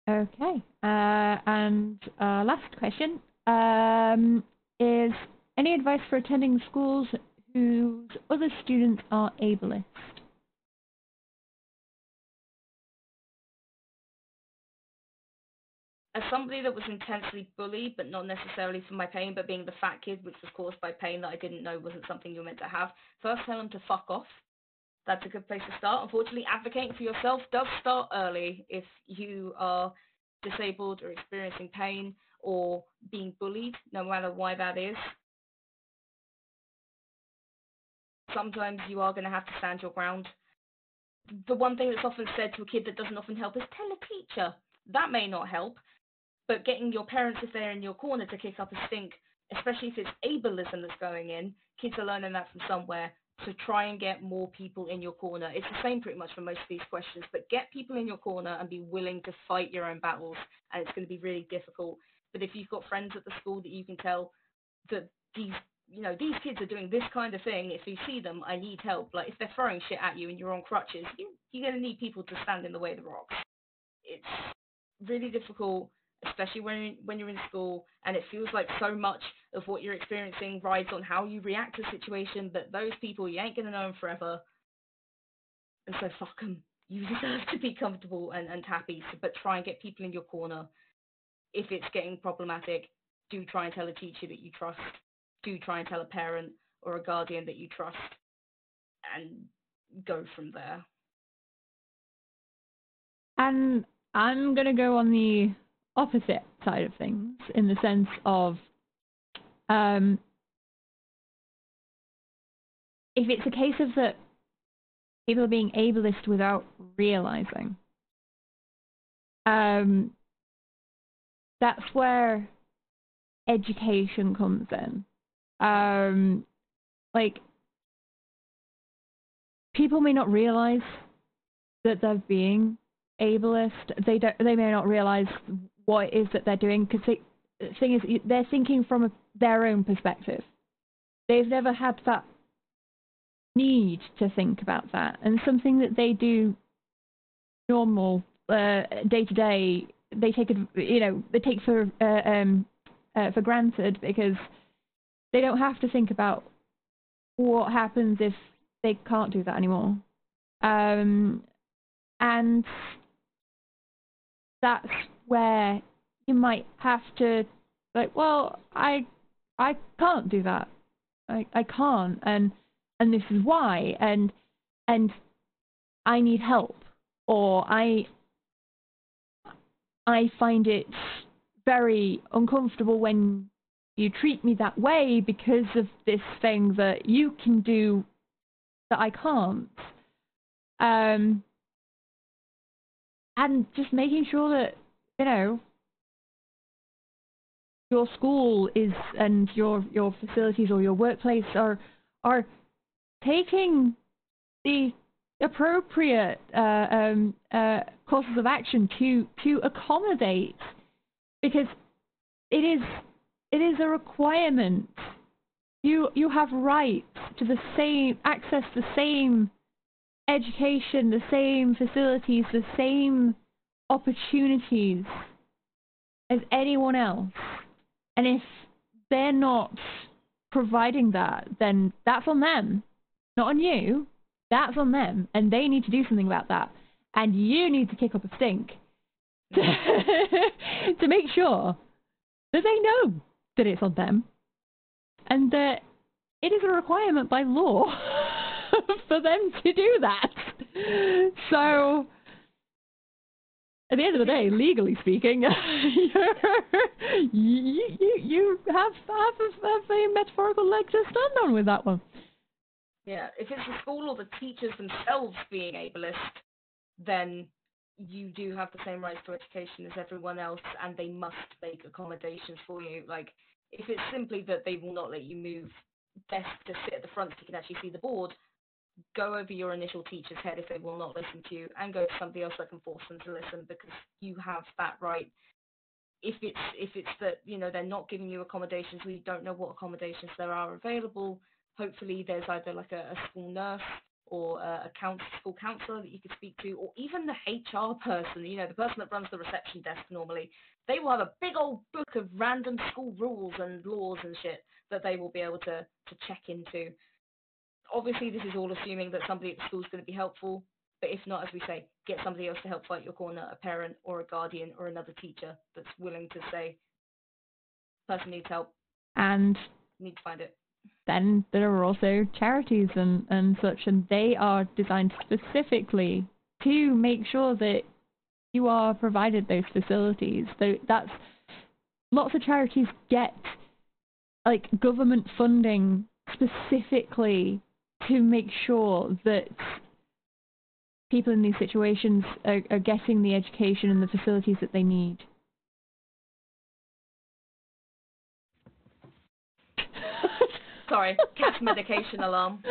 Okay, uh, and uh, last question um, is any advice for attending schools whose other students are ableist? as somebody that was intensely bullied, but not necessarily for my pain, but being the fat kid, which was caused by pain that I didn't know wasn't something you're meant to have, first tell them to fuck off. That's a good place to start. Unfortunately, advocating for yourself does start early if you are disabled or experiencing pain or being bullied, no matter why that is. Sometimes you are going to have to stand your ground. The one thing that's often said to a kid that doesn't often help is tell a teacher. That may not help, but getting your parents, if they're in your corner, to kick up a stink, especially if it's ableism that's going in, kids are learning that from somewhere. So try and get more people in your corner. It's the same pretty much for most of these questions, but get people in your corner and be willing to fight your own battles. And it's going to be really difficult. But if you've got friends at the school that you can tell that these, you know, these kids are doing this kind of thing, if you see them, I need help. Like if they're throwing shit at you and you're on crutches, you, you're going to need people to stand in the way of the rocks. It's really difficult, especially when when you're in school, and it feels like so much of what you're experiencing rides on how you react to a situation. That those people you ain't gonna know them forever, and so fuck them. You deserve to be comfortable and, and happy, but try and get people in your corner. If it's getting problematic, do try and tell a teacher that you trust. Do try and tell a parent or a guardian that you trust, and go from there. And I'm going to go on the opposite side of things in the sense of um, if it's a case of that people are being ableist without realizing, um, that's where education comes in. Um, like, people may not realize that they're being ableist. They don't. They may not realize what it is that they're doing because the thing is, they're thinking from a, their own perspective. They've never had that need to think about that, and something that they do normal day to day. They take you know, they take for uh, um, uh, for granted because they don't have to think about what happens if they can't do that anymore. Um, and that's where you might have to like, well, I I can't do that. I I can't and and this is why and and I need help or I I find it very uncomfortable when you treat me that way because of this thing that you can do that I can't. Um, and just making sure that you know your school is and your your facilities or your workplace are are taking the appropriate uh, um, uh, courses of action to to accommodate because it is it is a requirement you you have rights to the same access the same education, the same facilities, the same opportunities as anyone else. And if they're not providing that, then that's on them, not on you. That's on them, and they need to do something about that. And you need to kick up a stink to, to make sure that they know that it's on them and that it is a requirement by law. for them to do that. So, at the end of the day, legally speaking, you, you, you have, have, have a metaphorical leg to stand on with that one. Yeah, if it's the school or the teachers themselves being ableist, then you do have the same rights to education as everyone else, and they must make accommodations for you. Like, if it's simply that they will not let you move desk to sit at the front so you can actually see the board, go over your initial teacher's head if they will not listen to you and go to somebody else that can force them to listen because you have that right. If it's if it's that you know they're not giving you accommodations we don't know what accommodations there are available. Hopefully there's either like a, a school nurse or a, a school counselor that you could speak to or even the hr person you know the person that runs the reception desk normally they will have a big old book of random school rules and laws and shit that they will be able to to check into obviously this is all assuming that somebody at the school is going to be helpful, but if not, as we say, get somebody else to help fight your corner, a parent or a guardian or another teacher that's willing to say, person needs help. And need to find it. Then there are also charities and, and such, and they are designed specifically to make sure that you are provided those facilities. So that's lots of charities get like government funding specifically to make sure that people in these situations are, are getting the education and the facilities that they need. Sorry, catch medication alarm.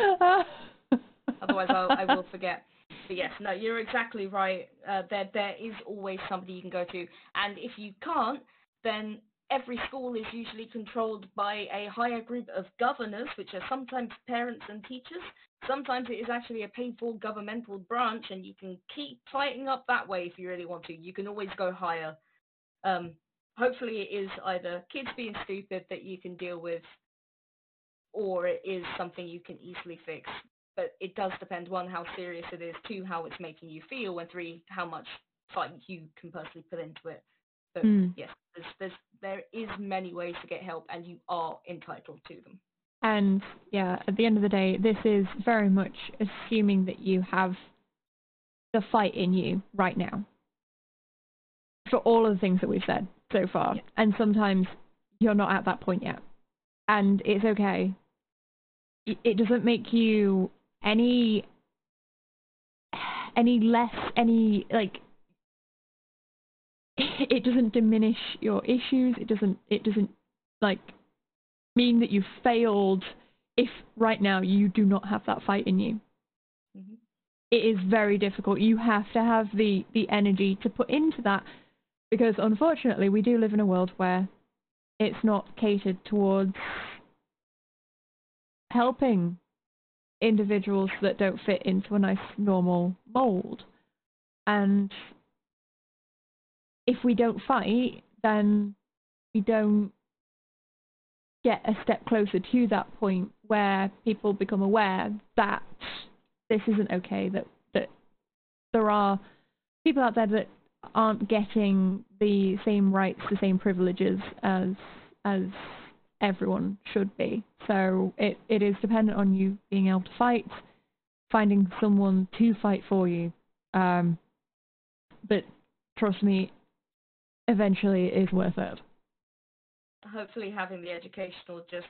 Otherwise, I'll, I will forget. But yes, no, you're exactly right. Uh, there, there is always somebody you can go to, and if you can't, then every school is usually controlled by a higher group of governors, which are sometimes parents and teachers. sometimes it is actually a paid for governmental branch, and you can keep fighting up that way if you really want to. You can always go higher. Um, hopefully, it is either kids being stupid that you can deal with, or it is something you can easily fix. But it does depend one how serious it is, two how it's making you feel, and three how much fight you can personally put into it. But Mm. yes, there's, there's there is many ways to get help, and you are entitled to them. And yeah, at the end of the day, this is very much assuming that you have the fight in you right now. For all of the things that we've said so far. Yeah. And sometimes you're not at that point yet. And it's okay. It- doesn't make you any any less any like it doesn't diminish your issues. It doesn't it doesn't like mean that you've failed if right now you do not have that fight in you. hmm It is very difficult. You have to have the, the energy to put into that because unfortunately we do live in a world where it's not catered towards helping individuals that don't fit into a nice normal mold. And if we don't fight, then we don't get a step closer to that point where people become aware that this isn't okay, that, that there are people out there that aren't getting the same rights, the same privileges as as everyone should be. So it, it is dependent on you being able to fight, finding someone to fight for you. Um, but trust me, eventually it is worth it. hopefully having the educational just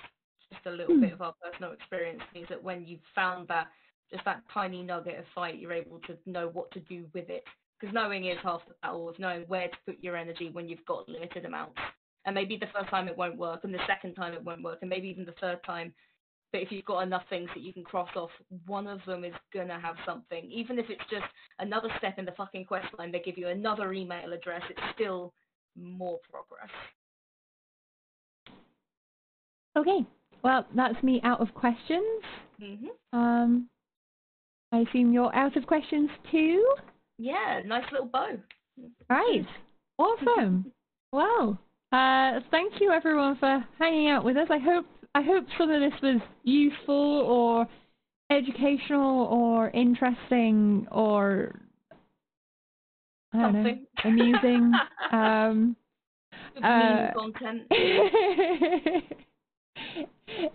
just a little Hmm. bit of our personal experience means that when you've found that just that tiny nugget of fight you're able to know what to do with it because knowing is half the battle of knowing where to put your energy when you've got limited amounts. And maybe the first time it won't work and the second time it won't work and maybe even the third time. But if you've got enough things that you can cross off one of them is gonna have something. Even if it's just another step in the fucking quest line they give you another email address it's still more progress. Okay, well, that's me out of questions. hmm Um, I assume you're out of questions too? Yeah, nice little bow. Right. Awesome. Well, uh, thank you everyone for hanging out with us. I hope I hope some of this was useful or educational or interesting or I don't know, Something. amusing. um, uh, content. if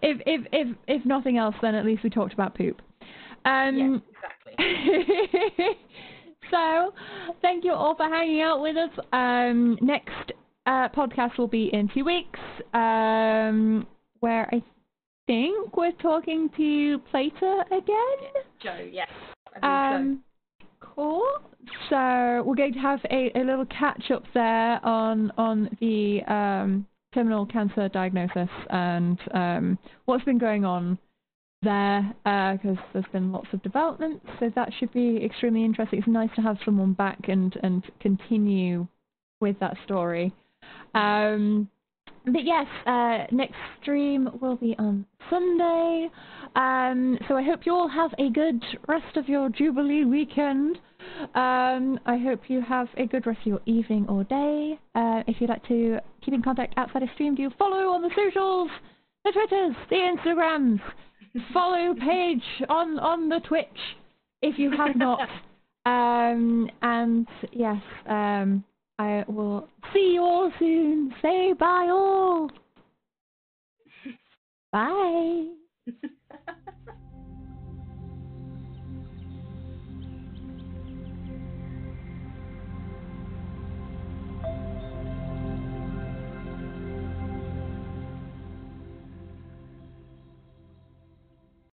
if if if nothing else, then at least we talked about poop. Um, yes, exactly. so, thank you all for hanging out with us. Um, next uh, podcast will be in two weeks, um, where I think we're talking to Plato again. Joe, yes. Um, cool. So we're going to have a, a little catch up there on on the um, terminal cancer diagnosis and um, what's been going on there because there's been lots of developments. So that should be extremely interesting. It's nice to have someone back and and continue with that story. Um, but yes, uh, next stream will be on Sunday. Um, so I hope you all have a good rest of your Jubilee weekend. Um, I hope you have a good rest of your evening or day. Uh, if you'd like to keep in contact outside of stream, do follow on the socials, the Twitters, the Instagrams. Follow page on on the Twitch if you have not. um, and yes, um, I will see you all soon. Say bye all. Bye.